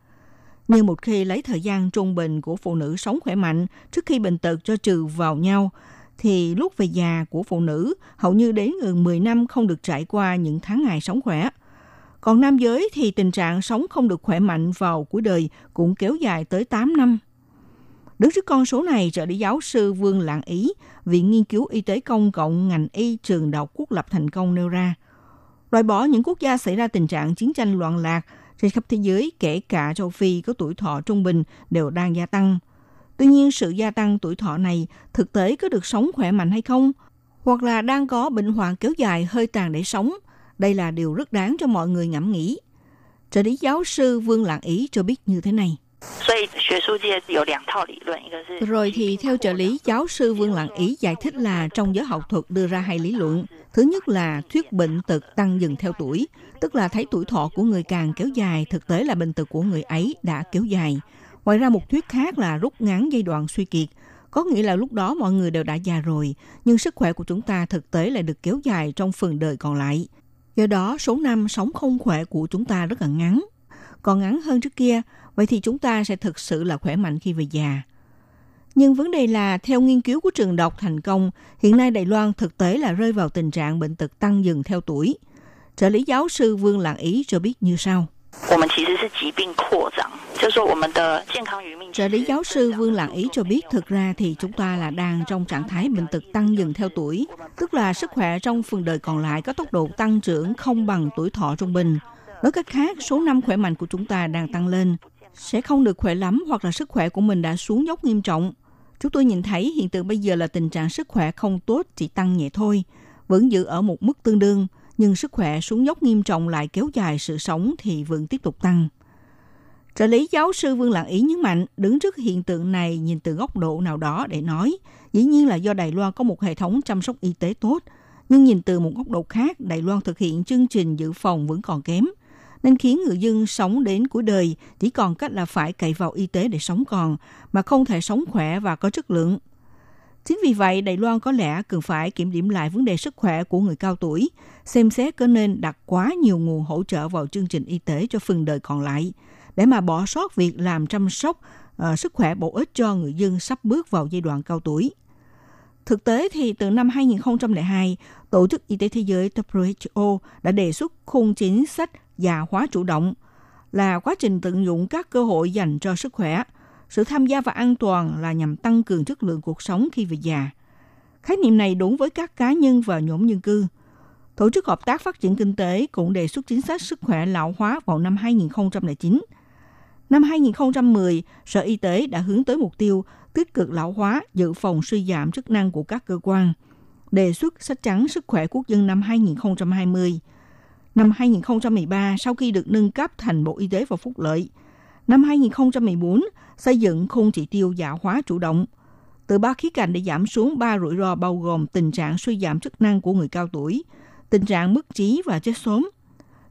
Nhưng một khi lấy thời gian trung bình của phụ nữ sống khỏe mạnh trước khi bệnh tật cho trừ vào nhau, thì lúc về già của phụ nữ hầu như đến gần 10 năm không được trải qua những tháng ngày sống khỏe. Còn nam giới thì tình trạng sống không được khỏe mạnh vào cuối đời cũng kéo dài tới 8 năm. Đứng trước con số này, trợ lý giáo sư Vương Lạng Ý, Viện Nghiên cứu Y tế Công cộng ngành y trường Đại học Quốc lập thành công nêu ra. Loại bỏ những quốc gia xảy ra tình trạng chiến tranh loạn lạc trên khắp thế giới, kể cả châu Phi có tuổi thọ trung bình đều đang gia tăng. Tuy nhiên, sự gia tăng tuổi thọ này thực tế có được sống khỏe mạnh hay không? Hoặc là đang có bệnh hoạn kéo dài hơi tàn để sống? Đây là điều rất đáng cho mọi người ngẫm nghĩ. Trợ lý giáo sư Vương Lạng Ý cho biết như thế này. Rồi thì theo trợ lý giáo sư Vương Lạng Ý giải thích là trong giới học thuật đưa ra hai lý luận. Thứ nhất là thuyết bệnh tật tăng dần theo tuổi, tức là thấy tuổi thọ của người càng kéo dài, thực tế là bệnh tật của người ấy đã kéo dài. Ngoài ra một thuyết khác là rút ngắn giai đoạn suy kiệt, có nghĩa là lúc đó mọi người đều đã già rồi, nhưng sức khỏe của chúng ta thực tế lại được kéo dài trong phần đời còn lại. Do đó, số năm sống không khỏe của chúng ta rất là ngắn. Còn ngắn hơn trước kia, vậy thì chúng ta sẽ thực sự là khỏe mạnh khi về già. Nhưng vấn đề là, theo nghiên cứu của trường đọc thành công, hiện nay Đài Loan thực tế là rơi vào tình trạng bệnh tật tăng dần theo tuổi. Trợ lý giáo sư Vương Lạng Ý cho biết như sau. Trợ lý giáo sư Vương Lạng Ý cho biết thực ra thì chúng ta là đang trong trạng thái bệnh tật tăng dần theo tuổi, tức là sức khỏe trong phần đời còn lại có tốc độ tăng trưởng không bằng tuổi thọ trung bình. Nói cách khác, số năm khỏe mạnh của chúng ta đang tăng lên, sẽ không được khỏe lắm hoặc là sức khỏe của mình đã xuống dốc nghiêm trọng. Chúng tôi nhìn thấy hiện tượng bây giờ là tình trạng sức khỏe không tốt chỉ tăng nhẹ thôi, vẫn giữ ở một mức tương đương, nhưng sức khỏe xuống dốc nghiêm trọng lại kéo dài sự sống thì vẫn tiếp tục tăng. Trợ lý giáo sư Vương Lạng Ý nhấn mạnh, đứng trước hiện tượng này nhìn từ góc độ nào đó để nói, dĩ nhiên là do Đài Loan có một hệ thống chăm sóc y tế tốt, nhưng nhìn từ một góc độ khác, Đài Loan thực hiện chương trình dự phòng vẫn còn kém, nên khiến người dân sống đến cuối đời chỉ còn cách là phải cậy vào y tế để sống còn, mà không thể sống khỏe và có chất lượng. Chính vì vậy, Đài Loan có lẽ cần phải kiểm điểm lại vấn đề sức khỏe của người cao tuổi, xem xét có nên đặt quá nhiều nguồn hỗ trợ vào chương trình y tế cho phần đời còn lại, để mà bỏ sót việc làm chăm sóc uh, sức khỏe bổ ích cho người dân sắp bước vào giai đoạn cao tuổi. Thực tế thì từ năm 2002, Tổ chức Y tế Thế giới WHO đã đề xuất khung chính sách và hóa chủ động là quá trình tận dụng các cơ hội dành cho sức khỏe. Sự tham gia và an toàn là nhằm tăng cường chất lượng cuộc sống khi về già. Khái niệm này đúng với các cá nhân và nhóm dân cư. Tổ chức Hợp tác Phát triển Kinh tế cũng đề xuất chính sách sức khỏe lão hóa vào năm 2009. Năm 2010, Sở Y tế đã hướng tới mục tiêu tích cực lão hóa, dự phòng suy giảm chức năng của các cơ quan, đề xuất sách trắng sức khỏe quốc dân năm 2020. Năm 2013, sau khi được nâng cấp thành Bộ Y tế và Phúc lợi, năm 2014 xây dựng khung chỉ tiêu giả hóa chủ động từ ba khía cạnh để giảm xuống ba rủi ro bao gồm tình trạng suy giảm chức năng của người cao tuổi, tình trạng mất trí và chết sớm.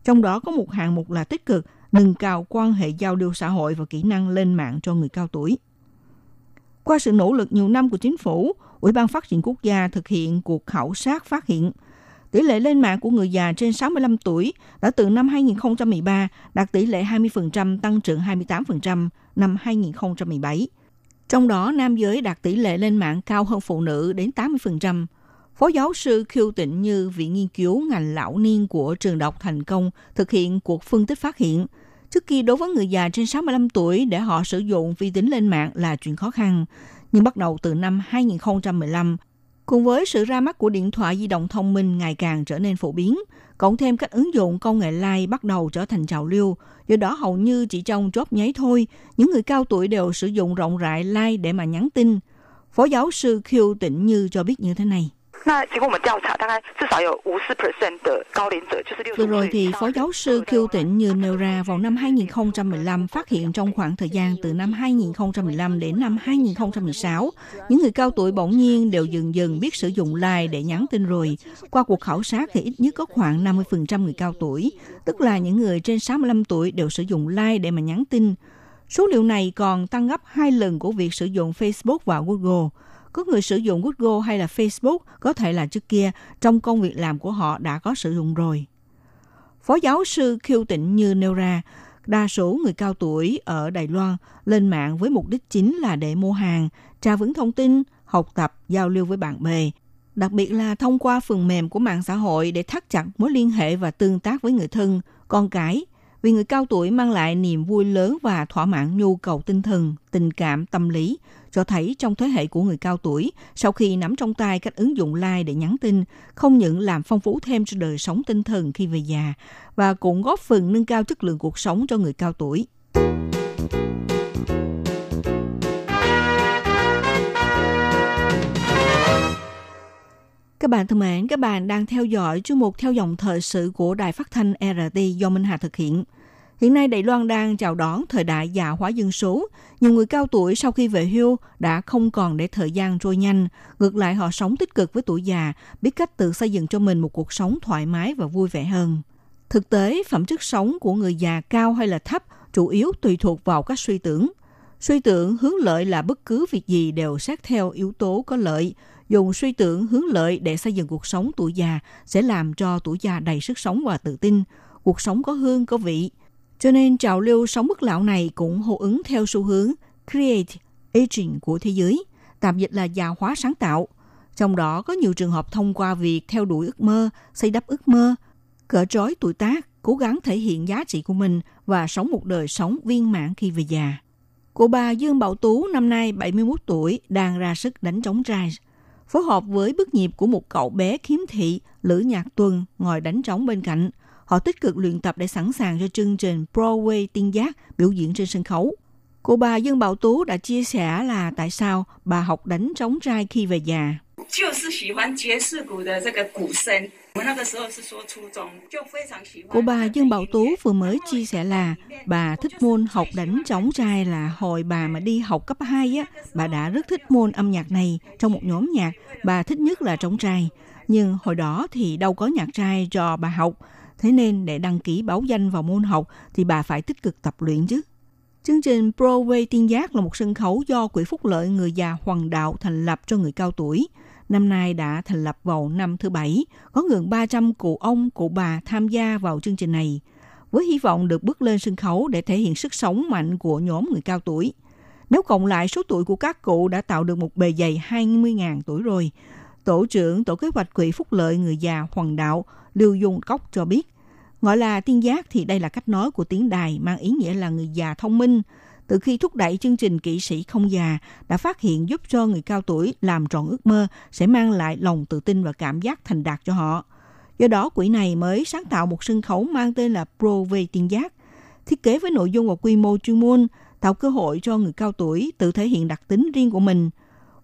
Trong đó có một hạng mục là tích cực nâng cao quan hệ giao lưu xã hội và kỹ năng lên mạng cho người cao tuổi. Qua sự nỗ lực nhiều năm của chính phủ, Ủy ban Phát triển Quốc gia thực hiện cuộc khảo sát phát hiện tỷ lệ lên mạng của người già trên 65 tuổi đã từ năm 2013 đạt tỷ lệ 20% tăng trưởng 28% năm 2017. Trong đó, nam giới đạt tỷ lệ lên mạng cao hơn phụ nữ đến 80%. Phó giáo sư Kiêu Tịnh Như, Viện Nghiên cứu ngành lão niên của trường đọc thành công thực hiện cuộc phân tích phát hiện – Trước kia đối với người già trên 65 tuổi để họ sử dụng vi tính lên mạng là chuyện khó khăn. Nhưng bắt đầu từ năm 2015, cùng với sự ra mắt của điện thoại di động thông minh ngày càng trở nên phổ biến, cộng thêm cách ứng dụng công nghệ like bắt đầu trở thành trào lưu. Do đó hầu như chỉ trong chốt nháy thôi, những người cao tuổi đều sử dụng rộng rãi like để mà nhắn tin. Phó giáo sư Khiêu Tịnh Như cho biết như thế này. 那经过我们调查，大概至少有五十 percent 的高龄者就是六 Vừa rồi thì Phó giáo sư Kiêu Tịnh như nêu ra vào năm 2015 phát hiện trong khoảng thời gian từ năm 2015 đến năm 2016, những người cao tuổi bỗng nhiên đều dần dần biết sử dụng like để nhắn tin rồi. Qua cuộc khảo sát thì ít nhất có khoảng 50% người cao tuổi, tức là những người trên 65 tuổi đều sử dụng like để mà nhắn tin. Số liệu này còn tăng gấp hai lần của việc sử dụng Facebook và Google có người sử dụng Google hay là Facebook có thể là trước kia trong công việc làm của họ đã có sử dụng rồi. Phó giáo sư Khiêu Tịnh như nêu ra, đa số người cao tuổi ở Đài Loan lên mạng với mục đích chính là để mua hàng, tra vấn thông tin, học tập, giao lưu với bạn bè, đặc biệt là thông qua phần mềm của mạng xã hội để thắt chặt mối liên hệ và tương tác với người thân, con cái, vì người cao tuổi mang lại niềm vui lớn và thỏa mãn nhu cầu tinh thần, tình cảm, tâm lý, cho thấy trong thế hệ của người cao tuổi, sau khi nắm trong tay cách ứng dụng like để nhắn tin, không những làm phong phú thêm cho đời sống tinh thần khi về già, và cũng góp phần nâng cao chất lượng cuộc sống cho người cao tuổi. Các bạn thân mến, các bạn đang theo dõi chương mục theo dòng thời sự của Đài Phát thanh RT do Minh Hà thực hiện. Hiện nay Đài Loan đang chào đón thời đại già hóa dân số. Nhiều người cao tuổi sau khi về hưu đã không còn để thời gian trôi nhanh. Ngược lại họ sống tích cực với tuổi già, biết cách tự xây dựng cho mình một cuộc sống thoải mái và vui vẻ hơn. Thực tế, phẩm chất sống của người già cao hay là thấp chủ yếu tùy thuộc vào các suy tưởng. Suy tưởng hướng lợi là bất cứ việc gì đều xét theo yếu tố có lợi. Dùng suy tưởng hướng lợi để xây dựng cuộc sống tuổi già sẽ làm cho tuổi già đầy sức sống và tự tin. Cuộc sống có hương, có vị. Cho nên trào lưu sống bất lão này cũng hô ứng theo xu hướng Create Aging của thế giới, tạm dịch là già hóa sáng tạo. Trong đó có nhiều trường hợp thông qua việc theo đuổi ước mơ, xây đắp ước mơ, cỡ trói tuổi tác, cố gắng thể hiện giá trị của mình và sống một đời sống viên mãn khi về già. Cô bà Dương Bảo Tú năm nay 71 tuổi đang ra sức đánh trống trai Phối hợp với bước nhịp của một cậu bé khiếm thị Lữ Nhạc Tuần ngồi đánh trống bên cạnh. Họ tích cực luyện tập để sẵn sàng cho chương trình Broadway tiên giác biểu diễn trên sân khấu. Cô bà Dương Bảo Tú đã chia sẻ là tại sao bà học đánh trống trai khi về già. 就是喜欢爵士鼓的这个鼓声。 Cô bà Dương Bảo Tú vừa mới chia sẻ là bà thích môn học đánh trống trai là hồi bà mà đi học cấp 2 á, bà đã rất thích môn âm nhạc này trong một nhóm nhạc, bà thích nhất là trống trai. Nhưng hồi đó thì đâu có nhạc trai cho bà học, thế nên để đăng ký báo danh vào môn học thì bà phải tích cực tập luyện chứ. Chương trình Broadway Tiên Giác là một sân khấu do Quỹ Phúc Lợi Người già Hoàng Đạo thành lập cho người cao tuổi – Năm nay đã thành lập vào năm thứ bảy, có gần 300 cụ ông, cụ bà tham gia vào chương trình này, với hy vọng được bước lên sân khấu để thể hiện sức sống mạnh của nhóm người cao tuổi. Nếu cộng lại số tuổi của các cụ đã tạo được một bề dày 20.000 tuổi rồi. Tổ trưởng Tổ kế hoạch Quỹ Phúc Lợi Người già Hoàng Đạo Lưu Dung Cốc cho biết, gọi là tiên giác thì đây là cách nói của tiếng đài mang ý nghĩa là người già thông minh, từ khi thúc đẩy chương trình kỹ sĩ không già đã phát hiện giúp cho người cao tuổi làm trọn ước mơ sẽ mang lại lòng tự tin và cảm giác thành đạt cho họ. Do đó, quỹ này mới sáng tạo một sân khấu mang tên là Pro về tiền giác, thiết kế với nội dung và quy mô chuyên môn, tạo cơ hội cho người cao tuổi tự thể hiện đặc tính riêng của mình.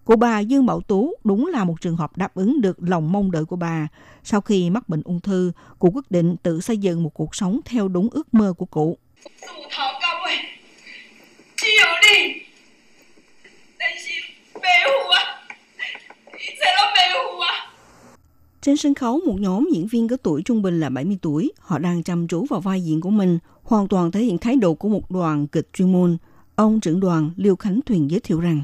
Của bà Dương Bảo Tú đúng là một trường hợp đáp ứng được lòng mong đợi của bà. Sau khi mắc bệnh ung thư, cụ quyết định tự xây dựng một cuộc sống theo đúng ước mơ của cụ. Trên sân khấu, một nhóm diễn viên có tuổi trung bình là 70 tuổi, họ đang chăm chú vào vai diễn của mình, hoàn toàn thể hiện thái độ của một đoàn kịch chuyên môn. Ông trưởng đoàn Liêu Khánh Thuyền giới thiệu rằng,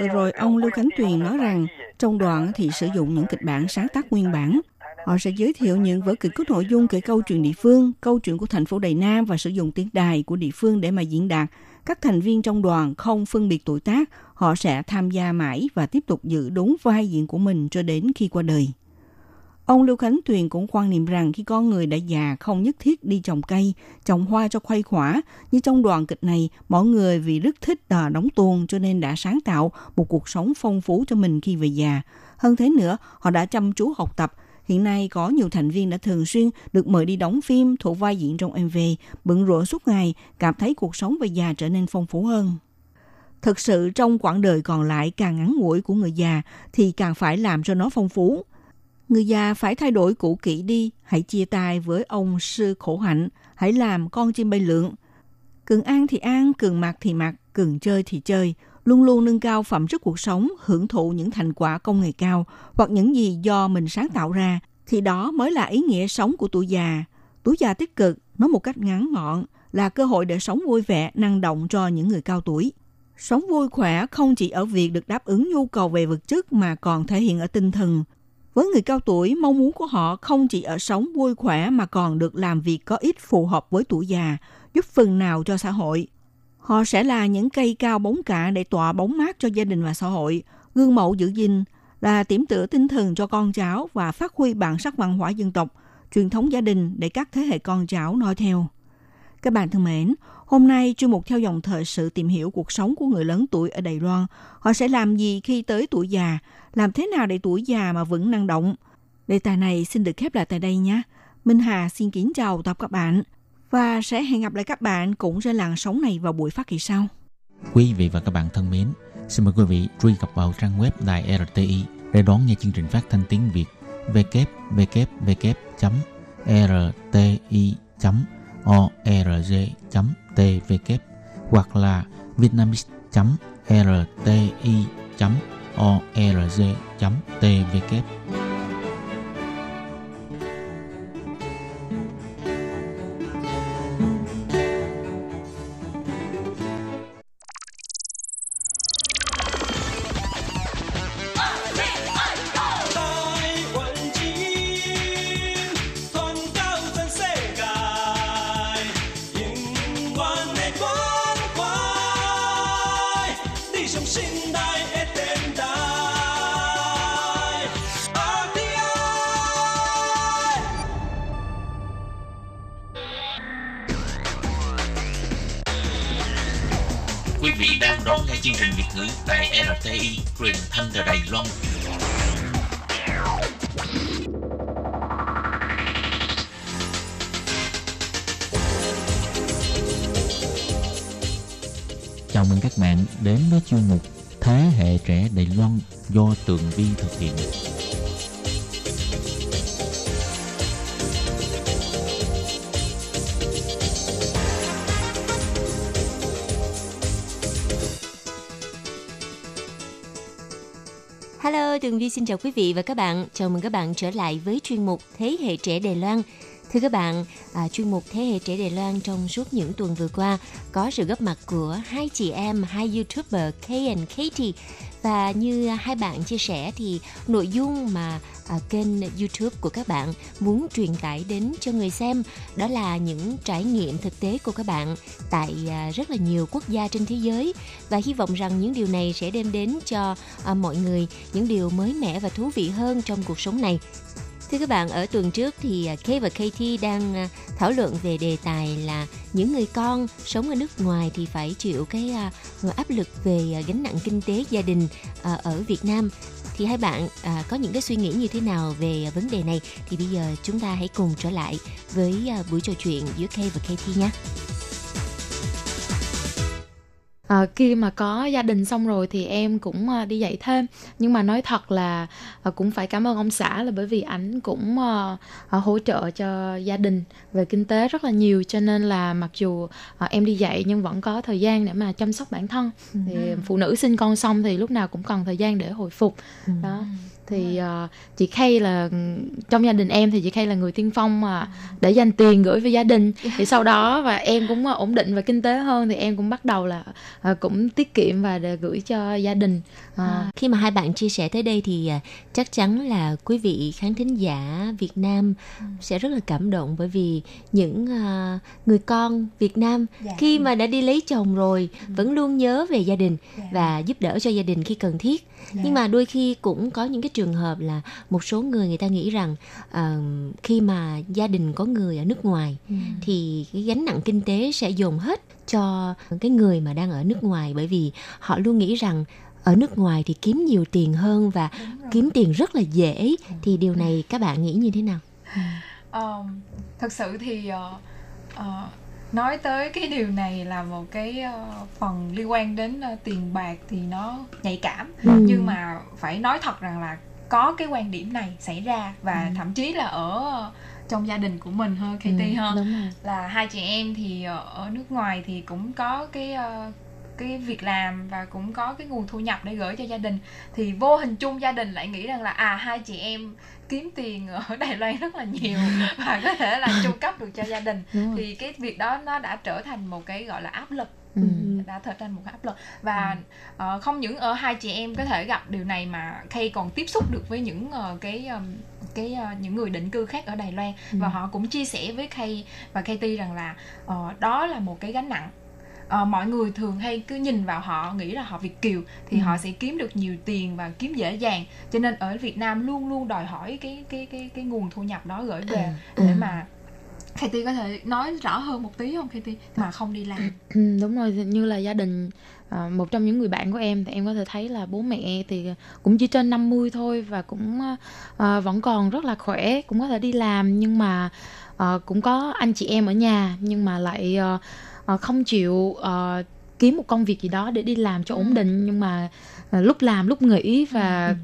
Vừa rồi, ông Lưu Khánh Tuyền nói rằng trong đoàn thì sử dụng những kịch bản sáng tác nguyên bản, Họ sẽ giới thiệu những vở kịch có nội dung kể câu chuyện địa phương, câu chuyện của thành phố Đài Nam và sử dụng tiếng đài của địa phương để mà diễn đạt. Các thành viên trong đoàn không phân biệt tuổi tác, họ sẽ tham gia mãi và tiếp tục giữ đúng vai diễn của mình cho đến khi qua đời. Ông Lưu Khánh Tuyền cũng quan niệm rằng khi con người đã già không nhất thiết đi trồng cây, trồng hoa cho khuây khỏa. Như trong đoàn kịch này, mọi người vì rất thích đò đóng tuồng cho nên đã sáng tạo một cuộc sống phong phú cho mình khi về già. Hơn thế nữa, họ đã chăm chú học tập. Hiện nay có nhiều thành viên đã thường xuyên được mời đi đóng phim, thủ vai diễn trong MV, bận rộn suốt ngày, cảm thấy cuộc sống về già trở nên phong phú hơn. Thực sự trong quãng đời còn lại càng ngắn ngủi của người già thì càng phải làm cho nó phong phú. Người già phải thay đổi cũ kỹ đi, hãy chia tay với ông sư khổ hạnh, hãy làm con chim bay lượn. Cần ăn thì ăn, cần mặc thì mặc, cần chơi thì chơi, luôn luôn nâng cao phẩm chất cuộc sống, hưởng thụ những thành quả công nghệ cao hoặc những gì do mình sáng tạo ra, thì đó mới là ý nghĩa sống của tuổi già. Tuổi già tích cực, nói một cách ngắn gọn, là cơ hội để sống vui vẻ, năng động cho những người cao tuổi. Sống vui khỏe không chỉ ở việc được đáp ứng nhu cầu về vật chất mà còn thể hiện ở tinh thần. Với người cao tuổi, mong muốn của họ không chỉ ở sống vui khỏe mà còn được làm việc có ích phù hợp với tuổi già, giúp phần nào cho xã hội. Họ sẽ là những cây cao bóng cả để tỏa bóng mát cho gia đình và xã hội, gương mẫu giữ gìn, là điểm tựa tinh thần cho con cháu và phát huy bản sắc văn hóa dân tộc, truyền thống gia đình để các thế hệ con cháu noi theo. Các bạn thân mến, hôm nay chuyên mục theo dòng thời sự tìm hiểu cuộc sống của người lớn tuổi ở Đài Loan. Họ sẽ làm gì khi tới tuổi già? Làm thế nào để tuổi già mà vẫn năng động? Đề tài này xin được khép lại tại đây nhé. Minh Hà xin kính chào tập các bạn và sẽ hẹn gặp lại các bạn cũng trên làn sóng này vào buổi phát kỳ sau. Quý vị và các bạn thân mến, xin mời quý vị truy cập vào trang web đài RTI để đón nghe chương trình phát thanh tiếng Việt www.rti.org.tvk hoặc là vietnamese.rti.org.tvk Tường Vi thực hiện. Hello, Tường Vi xin chào quý vị và các bạn. Chào mừng các bạn trở lại với chuyên mục Thế hệ trẻ Đài Loan. Thưa các bạn, à, chuyên mục Thế hệ trẻ Đài Loan trong suốt những tuần vừa qua có sự góp mặt của hai chị em, hai YouTuber Kay and Katie. Và như hai bạn chia sẻ thì nội dung mà à, kênh YouTube của các bạn muốn truyền tải đến cho người xem đó là những trải nghiệm thực tế của các bạn tại à, rất là nhiều quốc gia trên thế giới và hy vọng rằng những điều này sẽ đem đến cho à, mọi người những điều mới mẻ và thú vị hơn trong cuộc sống này. Thưa các bạn, ở tuần trước thì à, Kay và Katie đang à, thảo luận về đề tài là những người con sống ở nước ngoài thì phải chịu cái à, áp lực về gánh nặng kinh tế gia đình ở Việt Nam. Thì hai bạn có những cái suy nghĩ như thế nào về vấn đề này? Thì bây giờ chúng ta hãy cùng trở lại với buổi trò chuyện giữa Kay và Katie nhé. À, khi mà có gia đình xong rồi thì em cũng à, đi dạy thêm. Nhưng mà nói thật là à, cũng phải cảm ơn ông xã là bởi vì ảnh cũng à, à, hỗ trợ cho gia đình về kinh tế rất là nhiều. Cho nên là mặc dù à, em đi dạy nhưng vẫn có thời gian để mà chăm sóc bản thân. Thì phụ nữ sinh con xong thì lúc nào cũng cần thời gian để hồi phục. Đó thì uh, chị Kay là trong gia đình em thì chị Kay là người tiên phong mà để dành tiền gửi về gia đình. Thì sau đó và em cũng uh, ổn định về kinh tế hơn thì em cũng bắt đầu là uh, cũng tiết kiệm và để gửi cho gia đình. Uh, À, khi mà hai bạn chia sẻ tới đây thì à, chắc chắn là quý vị khán thính giả Việt Nam sẽ rất là cảm động bởi vì những à, người con Việt Nam khi mà đã đi lấy chồng rồi vẫn luôn nhớ về gia đình và giúp đỡ cho gia đình khi cần thiết. Nhưng mà đôi khi cũng có những cái trường hợp là một số người người ta nghĩ rằng à, khi mà gia đình có người ở nước ngoài thì cái gánh nặng kinh tế sẽ dồn hết cho cái người mà đang ở nước ngoài. Bởi vì họ luôn nghĩ rằng ở nước ngoài thì kiếm nhiều tiền hơn và kiếm tiền rất là dễ. Thì điều này các bạn nghĩ như thế nào? Um, thật sự thì ờ, ờ, nói tới cái điều này là một cái ờ, phần liên quan đến ờ, tiền bạc thì nó nhạy cảm. Ừ. nhưng mà phải nói thật rằng là có cái quan điểm này xảy ra và thậm chí là ở ờ, trong gia đình của mình hơn Katie Ừ, hơn. là hai chị em thì ở nước ngoài thì cũng có cái cái việc làm và cũng có cái nguồn thu nhập để gửi cho gia đình. Thì vô hình chung gia đình lại nghĩ rằng là à hai chị em kiếm tiền ở Đài Loan rất là nhiều và có thể là chu cấp được cho gia đình. Thì cái việc đó nó đã trở thành một cái gọi là áp lực. Ừ. đã trở thành một cái áp lực. Và ờ, không những ở hai chị em có thể gặp điều này mà Kay còn tiếp xúc được với những ờ, cái ờm, cái ờ, những người định cư khác ở Đài Loan. Và họ cũng chia sẻ với Kay và Katie rằng là ờ, đó là một cái gánh nặng Ờ, mọi người thường hay cứ nhìn vào họ nghĩ là họ Việt kiều thì họ sẽ kiếm được nhiều tiền và kiếm dễ dàng. Cho nên ở Việt Nam luôn luôn đòi hỏi cái cái cái cái nguồn thu nhập đó gửi về để mà Katie có thể nói rõ hơn một tí không Katie mà không đi làm. Ừ, đúng rồi như là gia đình à, một trong những người bạn của em thì em có thể thấy là bố mẹ thì cũng chỉ trên 50 thôi và cũng à, vẫn còn rất là khỏe cũng có thể đi làm. Nhưng mà à, cũng có anh chị em ở nhà nhưng mà lại à, à, không chịu à, kiếm một công việc gì đó để đi làm cho ổn định nhưng mà à, lúc làm lúc nghỉ và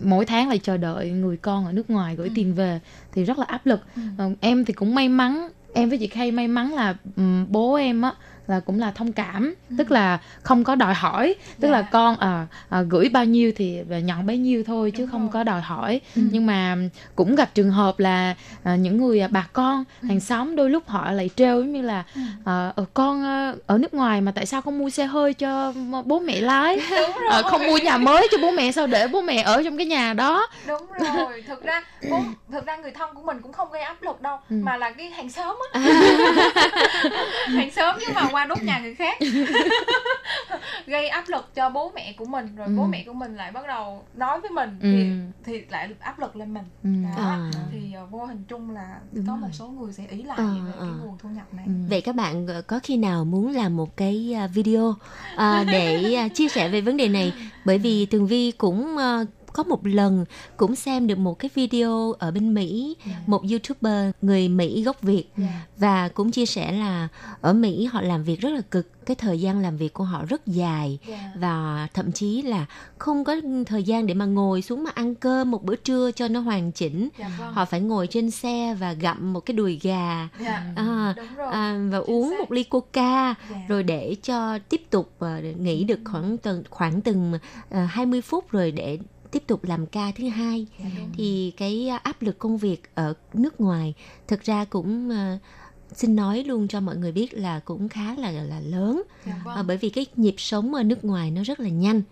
mỗi tháng lại chờ đợi người con ở nước ngoài gửi Ừ. tiền về thì rất là áp lực Ừ. Ờ, em thì cũng may mắn em với chị Khay may mắn là ừm, bố em á là cũng là thông cảm tức là không có đòi hỏi tức là Dạ. con à, à, gửi bao nhiêu thì nhận bấy nhiêu thôi chứ không có đòi hỏi. Nhưng mà cũng gặp trường hợp là à, những người à, bà con hàng xóm đôi lúc họ lại trêu giống như là à, ờ, con à, ở nước ngoài mà tại sao không mua xe hơi cho bố mẹ lái? Ờ, không mua nhà mới cho bố mẹ sao để bố mẹ ở trong cái nhà đó? Đúng rồi. Thực ra bố, thực ra người thân của mình cũng không gây áp lực đâu Ừ. mà là cái hàng xóm á. Hàng xóm nhưng mà qua đốt nhà người khác gây áp lực cho bố mẹ của mình rồi bố Ừ. mẹ của mình lại bắt đầu nói với mình Ừ. thì thì lại áp lực lên mình Ừ. đó À. thì ờ, vô hình chung là Đúng có rồi. một số người sẽ ý lại Ờ, về cái ờ. nguồn thu nhập này Vậy các bạn có khi nào muốn làm một cái à, video à, để à, chia sẻ về vấn đề này? Bởi vì Tường Vi cũng à, có một lần cũng xem được một cái video ở bên Mỹ, một YouTuber người Mỹ gốc Việt và cũng chia sẻ là ở Mỹ họ làm việc rất là cực, cái thời gian làm việc của họ rất dài Dạ. và thậm chí là không có thời gian để mà ngồi xuống mà ăn cơm một bữa trưa cho nó hoàn chỉnh. Dạ vâng. Họ phải ngồi trên xe và gặm một cái đùi gà Dạ, à, à, và uống một ly coca Dạ. rồi để cho tiếp tục à, nghỉ được khoảng từng khoảng từng à, 20 phút rồi để tiếp tục làm ca thứ hai. Dạ, thì cái à, áp lực công việc ở nước ngoài thực ra cũng à, xin nói luôn cho mọi người biết là cũng khá là là lớn. Dạ vâng. à, bởi vì cái nhịp sống ở nước ngoài nó rất là nhanh.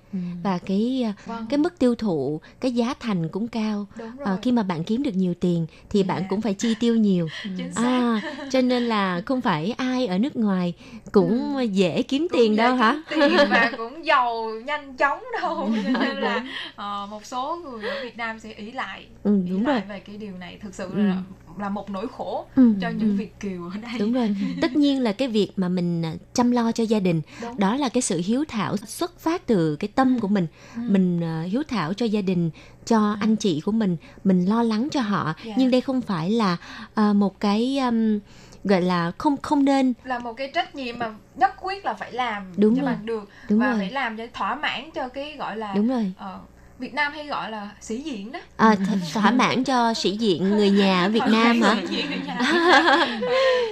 Và cái à, Vâng. cái mức tiêu thụ cái giá thành cũng cao. À, khi mà bạn kiếm được nhiều tiền thì bạn cũng phải chi tiêu nhiều. À, cho nên là không phải ai ở nước ngoài cũng dễ kiếm tiền đâu hả? tiền và cũng giàu nhanh chóng đâu. Cho nên là ờ, một số người ở Việt Nam sẽ ý lại Ừ, ý đúng lại rồi. về cái điều này thực sự Ừ. là là một nỗi khổ Ừ, cho những ừ. Việt kiều ở đây đúng rồi tất nhiên là cái việc mà mình à, chăm lo cho gia đình Đúng. đó là cái sự hiếu thảo xuất phát từ cái tâm của mình Ừ. mình à, hiếu thảo cho gia đình cho anh chị của mình mình lo lắng cho họ Dạ. nhưng đây không phải là à, một cái um, gọi là không không nên là một cái trách nhiệm mà nhất quyết là phải làm Đúng cho rồi. bằng được Đúng và rồi. phải làm cho thỏa mãn cho cái gọi là Đúng rồi. ờ, Việt Nam hay gọi là sĩ diện đó à, th- thỏa mãn cho sĩ diện người nhà ở Việt Nam hả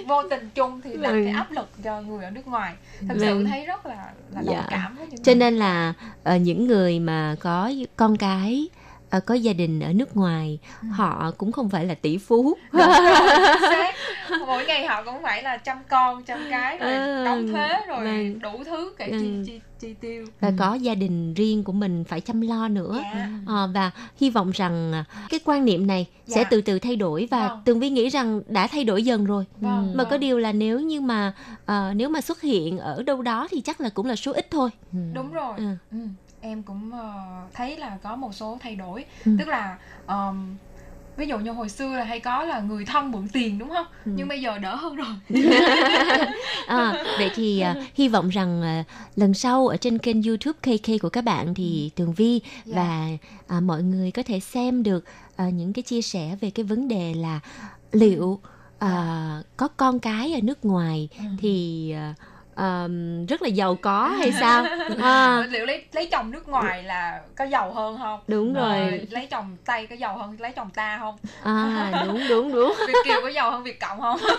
vô tình chung thì Ừ. cái áp lực cho người ở nước ngoài thật Ừ. sự thấy rất là là đồng Dạ. cảm với những cho nên là ờ, những người mà có con cái ờ, có gia đình ở nước ngoài Ừ. họ cũng không phải là tỷ phú Đúng rồi, mỗi ngày họ cũng phải là chăm con chăm cái rồi Ừ, đóng thuế rồi vâng. đủ thứ cả Ừ. chi, chi chi tiêu và có gia đình riêng của mình phải chăm lo nữa Dạ. Ờ, và hy vọng rằng à, cái quan niệm này Dạ. sẽ từ từ thay đổi và Vâng. tường vi nghĩ rằng đã thay đổi dần rồi Vâng, mà vâng. có điều là nếu như mà ờ, nếu mà xuất hiện ở đâu đó thì chắc là cũng là số ít thôi đúng rồi Ừ. ừ. em cũng ờ, thấy là có một số thay đổi Ừ. tức là ờm, ví dụ như hồi xưa là hay có là người thân mượn tiền đúng không Ừ. nhưng bây giờ đỡ hơn rồi à, vậy thì à, hy vọng rằng à, lần sau ở trên kênh YouTube KK của các bạn thì Tường Vi Dạ. và à, mọi người có thể xem được à, những cái chia sẻ về cái vấn đề là liệu à, có con cái ở nước ngoài Ừ. thì à, ờm, rất là giàu có hay sao? À, liệu lấy lấy chồng nước ngoài là có giàu hơn không? Đúng rồi. Ờ, lấy chồng tây có giàu hơn lấy chồng ta không? À đúng đúng đúng. Việt kiều có giàu hơn việt cộng không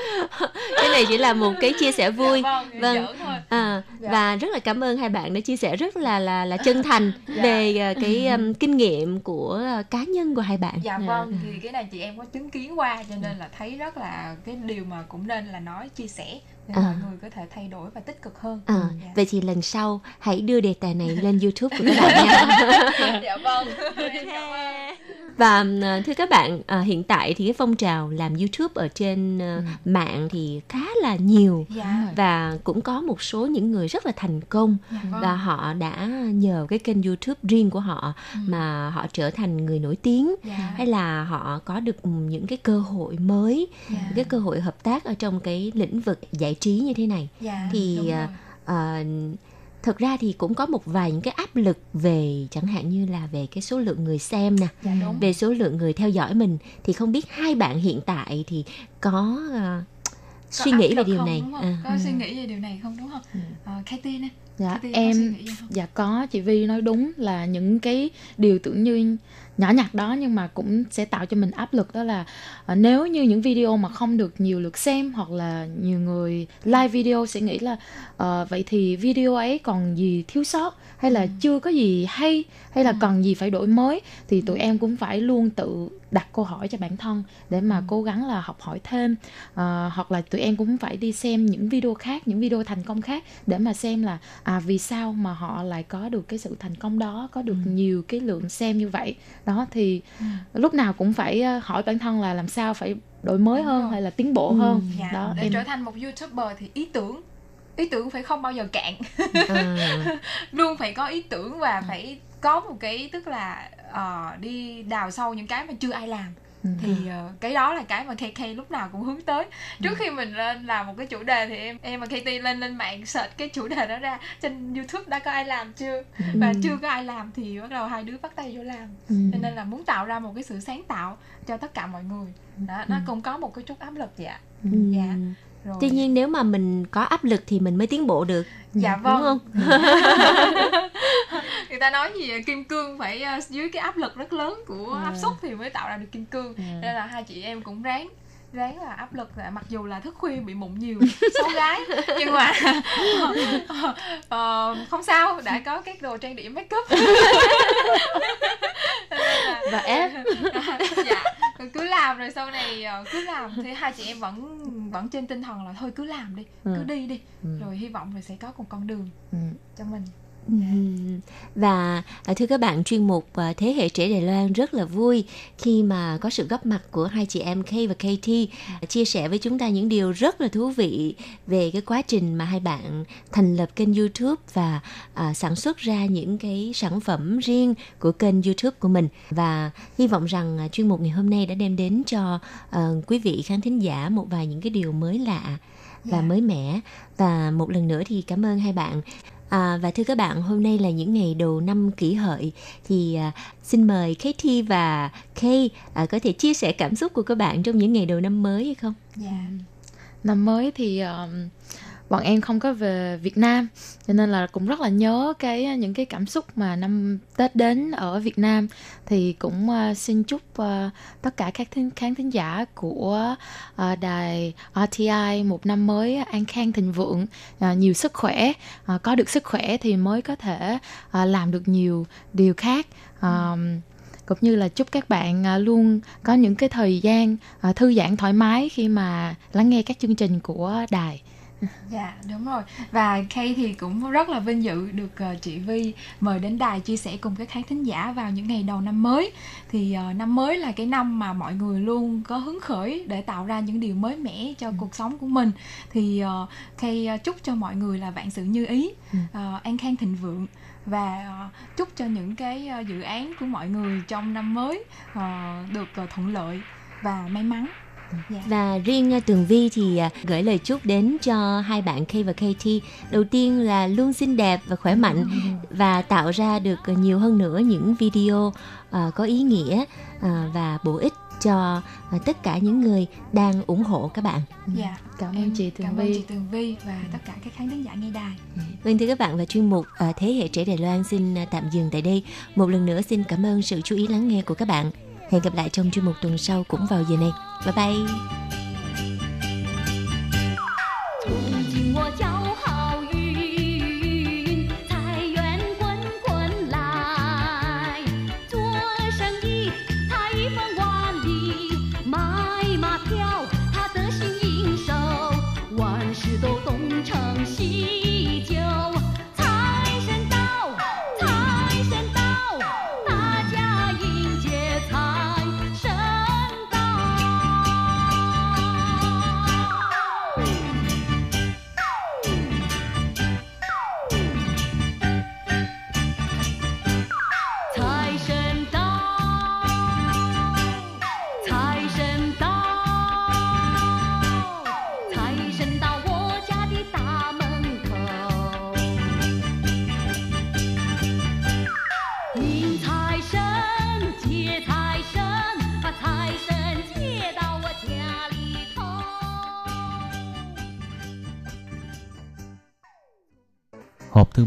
cái này chỉ là một cái chia sẻ vui Dạ vâng, thôi. à, Dạ. và rất là cảm ơn hai bạn đã chia sẻ rất là là là chân thành Dạ. về à, cái um, kinh nghiệm của à, cá nhân của hai bạn dạ vâng thì cái này chị em có chứng kiến qua cho nên là thấy rất là cái điều mà cũng nên là nói chia sẻ để À. mọi người có thể thay đổi và tích cực hơn À, Dạ. vậy thì lần sau hãy đưa đề tài này lên YouTube của các bạn nha. dạ vâng Em cảm ơn. Và à, thưa các bạn, à, hiện tại thì cái phong trào làm YouTube ở trên à, mạng thì khá là nhiều Dạ. và cũng có một số những người rất là thành công Dạ vâng. và họ đã nhờ cái kênh YouTube riêng của họ mà họ trở thành người nổi tiếng Dạ. hay là họ có được những cái cơ hội mới, Dạ. cái cơ hội hợp tác ở trong cái lĩnh vực giải trí như thế này. Dạ, thì à, à, thực ra thì cũng có một vài những cái áp lực về chẳng hạn như là về cái số lượng người xem nè Dạ, đúng. về số lượng người theo dõi mình thì không biết hai bạn hiện tại thì có Có suy nghĩ về điều không, này đúng không? à. có suy nghĩ về điều này không đúng không à, Katie nè Dạ suy em nghĩ vậy không? dạ có chị Vi nói đúng là những cái điều tưởng như nhỏ nhặt đó nhưng mà cũng sẽ tạo cho mình áp lực đó là ờ, nếu như những video mà không được nhiều lượt xem hoặc là nhiều người like video sẽ nghĩ là ờ, vậy thì video ấy còn gì thiếu sót hay là chưa có gì hay hay là còn gì phải đổi mới thì tụi em cũng phải luôn tự đặt câu hỏi cho bản thân để mà cố gắng là học hỏi thêm. Ờ, hoặc là tụi em cũng phải đi xem những video khác những video thành công khác để mà xem là à vì sao mà họ lại có được cái sự thành công đó có được nhiều cái lượng xem như vậy. Đó thì lúc nào cũng phải ờ, hỏi bản thân là làm sao phải đổi mới hơn hay là tiến bộ hơn. Dạ, đó để em trở thành một youtuber thì ý tưởng ý tưởng phải không bao giờ cạn. À. luôn phải có ý tưởng và phải có một cái tức là ờ, đi đào sâu những cái mà chưa ai làm. Thì ờ, cái đó là cái mà KK lúc nào cũng hướng tới. Trước khi mình lên làm một cái chủ đề thì em em và KT lên lên mạng search cái chủ đề đó ra. Trên YouTube đã có ai làm chưa? Và Ừ. chưa có ai làm thì bắt đầu hai đứa bắt tay vô làm. Ừ. cho nên là muốn tạo ra một cái sự sáng tạo cho tất cả mọi người. Đó nó cũng có một cái chút áp lực dạ. Dạ rồi. Tuy nhiên nếu mà mình có áp lực thì mình mới tiến bộ được. dạ Đúng vâng. không? người ta nói gì kim cương phải ờ, dưới cái áp lực rất lớn của áp suất thì mới tạo ra được kim cương. Nên là hai chị em cũng ráng ráng là áp lực là mặc dù là thức khuya bị mụn nhiều xấu gái nhưng mà ờ, không sao đã có các đồ trang điểm make up. Và ép. Dạ cứ làm rồi sau này ờ, cứ làm. Thì hai chị em vẫn vẫn trên tinh thần là thôi cứ làm đi cứ Ừ. đi đi Ừ. rồi hy vọng là sẽ có một con đường cho mình Và à, thưa các bạn, chuyên mục à, Thế hệ trẻ Đài Loan rất là vui khi mà có sự góp mặt của hai chị em K và KT chia sẻ với chúng ta những điều rất là thú vị về cái quá trình mà hai bạn thành lập kênh YouTube và à, sản xuất ra những cái sản phẩm riêng của kênh YouTube của mình. Và hy vọng rằng à, chuyên mục ngày hôm nay đã đem đến cho à, quý vị khán thính giả một vài những cái điều mới lạ và mới mẻ. Và một lần nữa thì cảm ơn hai bạn À, và thưa các bạn, hôm nay là những ngày đầu năm kỷ hợi thì à, xin mời Katie và Kay à, có thể chia sẻ cảm xúc của các bạn trong những ngày đầu năm mới hay không? dạ năm mới thì uh, bọn em không có về Việt Nam. Cho nên là cũng rất là nhớ cái à, những cái cảm xúc mà năm Tết đến ở Việt Nam. Thì cũng uh, xin chúc uh, tất cả các thính, khán thính giả của uh, đài RTI một năm mới an khang thịnh vượng uh, nhiều sức khỏe. Uh, có được sức khỏe thì mới có thể uh, làm được nhiều điều khác. Uh, cũng như là chúc các bạn luôn có những cái thời gian thư giãn thoải mái khi mà lắng nghe các chương trình của đài. Dạ đúng rồi. Và Kay thì cũng rất là vinh dự được ờ, chị Vi mời đến đài chia sẻ cùng các khán thính giả vào những ngày đầu năm mới. Thì ờ, năm mới là cái năm mà mọi người luôn có hứng khởi để tạo ra những điều mới mẻ cho cuộc sống của mình. Thì uh, Kay chúc cho mọi người là vạn sự như ý, ờ, an khang thịnh vượng. Và ờ, chúc cho những cái ờ, dự án của mọi người trong năm mới ờ, được ờ, thuận lợi và may mắn. Dạ. Và riêng à, Tường Vi thì à, gửi lời chúc đến cho hai bạn Kay và KT. Đầu tiên là luôn xinh đẹp và khỏe mạnh và tạo ra được à, nhiều hơn nữa những video có ý nghĩa và bổ ích cho tất cả những người đang ủng hộ các bạn. Dạ. Cảm ơn chị Tường Cảm Vi. ơn chị Tường Vi và tất cả các khán thính giả nghe đài. Vâng thưa các bạn và chuyên mục Thế hệ trẻ Đài Loan xin tạm dừng tại đây. Một lần nữa xin cảm ơn sự chú ý lắng nghe của các bạn. Hẹn gặp lại trong chuyên mục tuần sau cũng vào giờ này. Bye bye.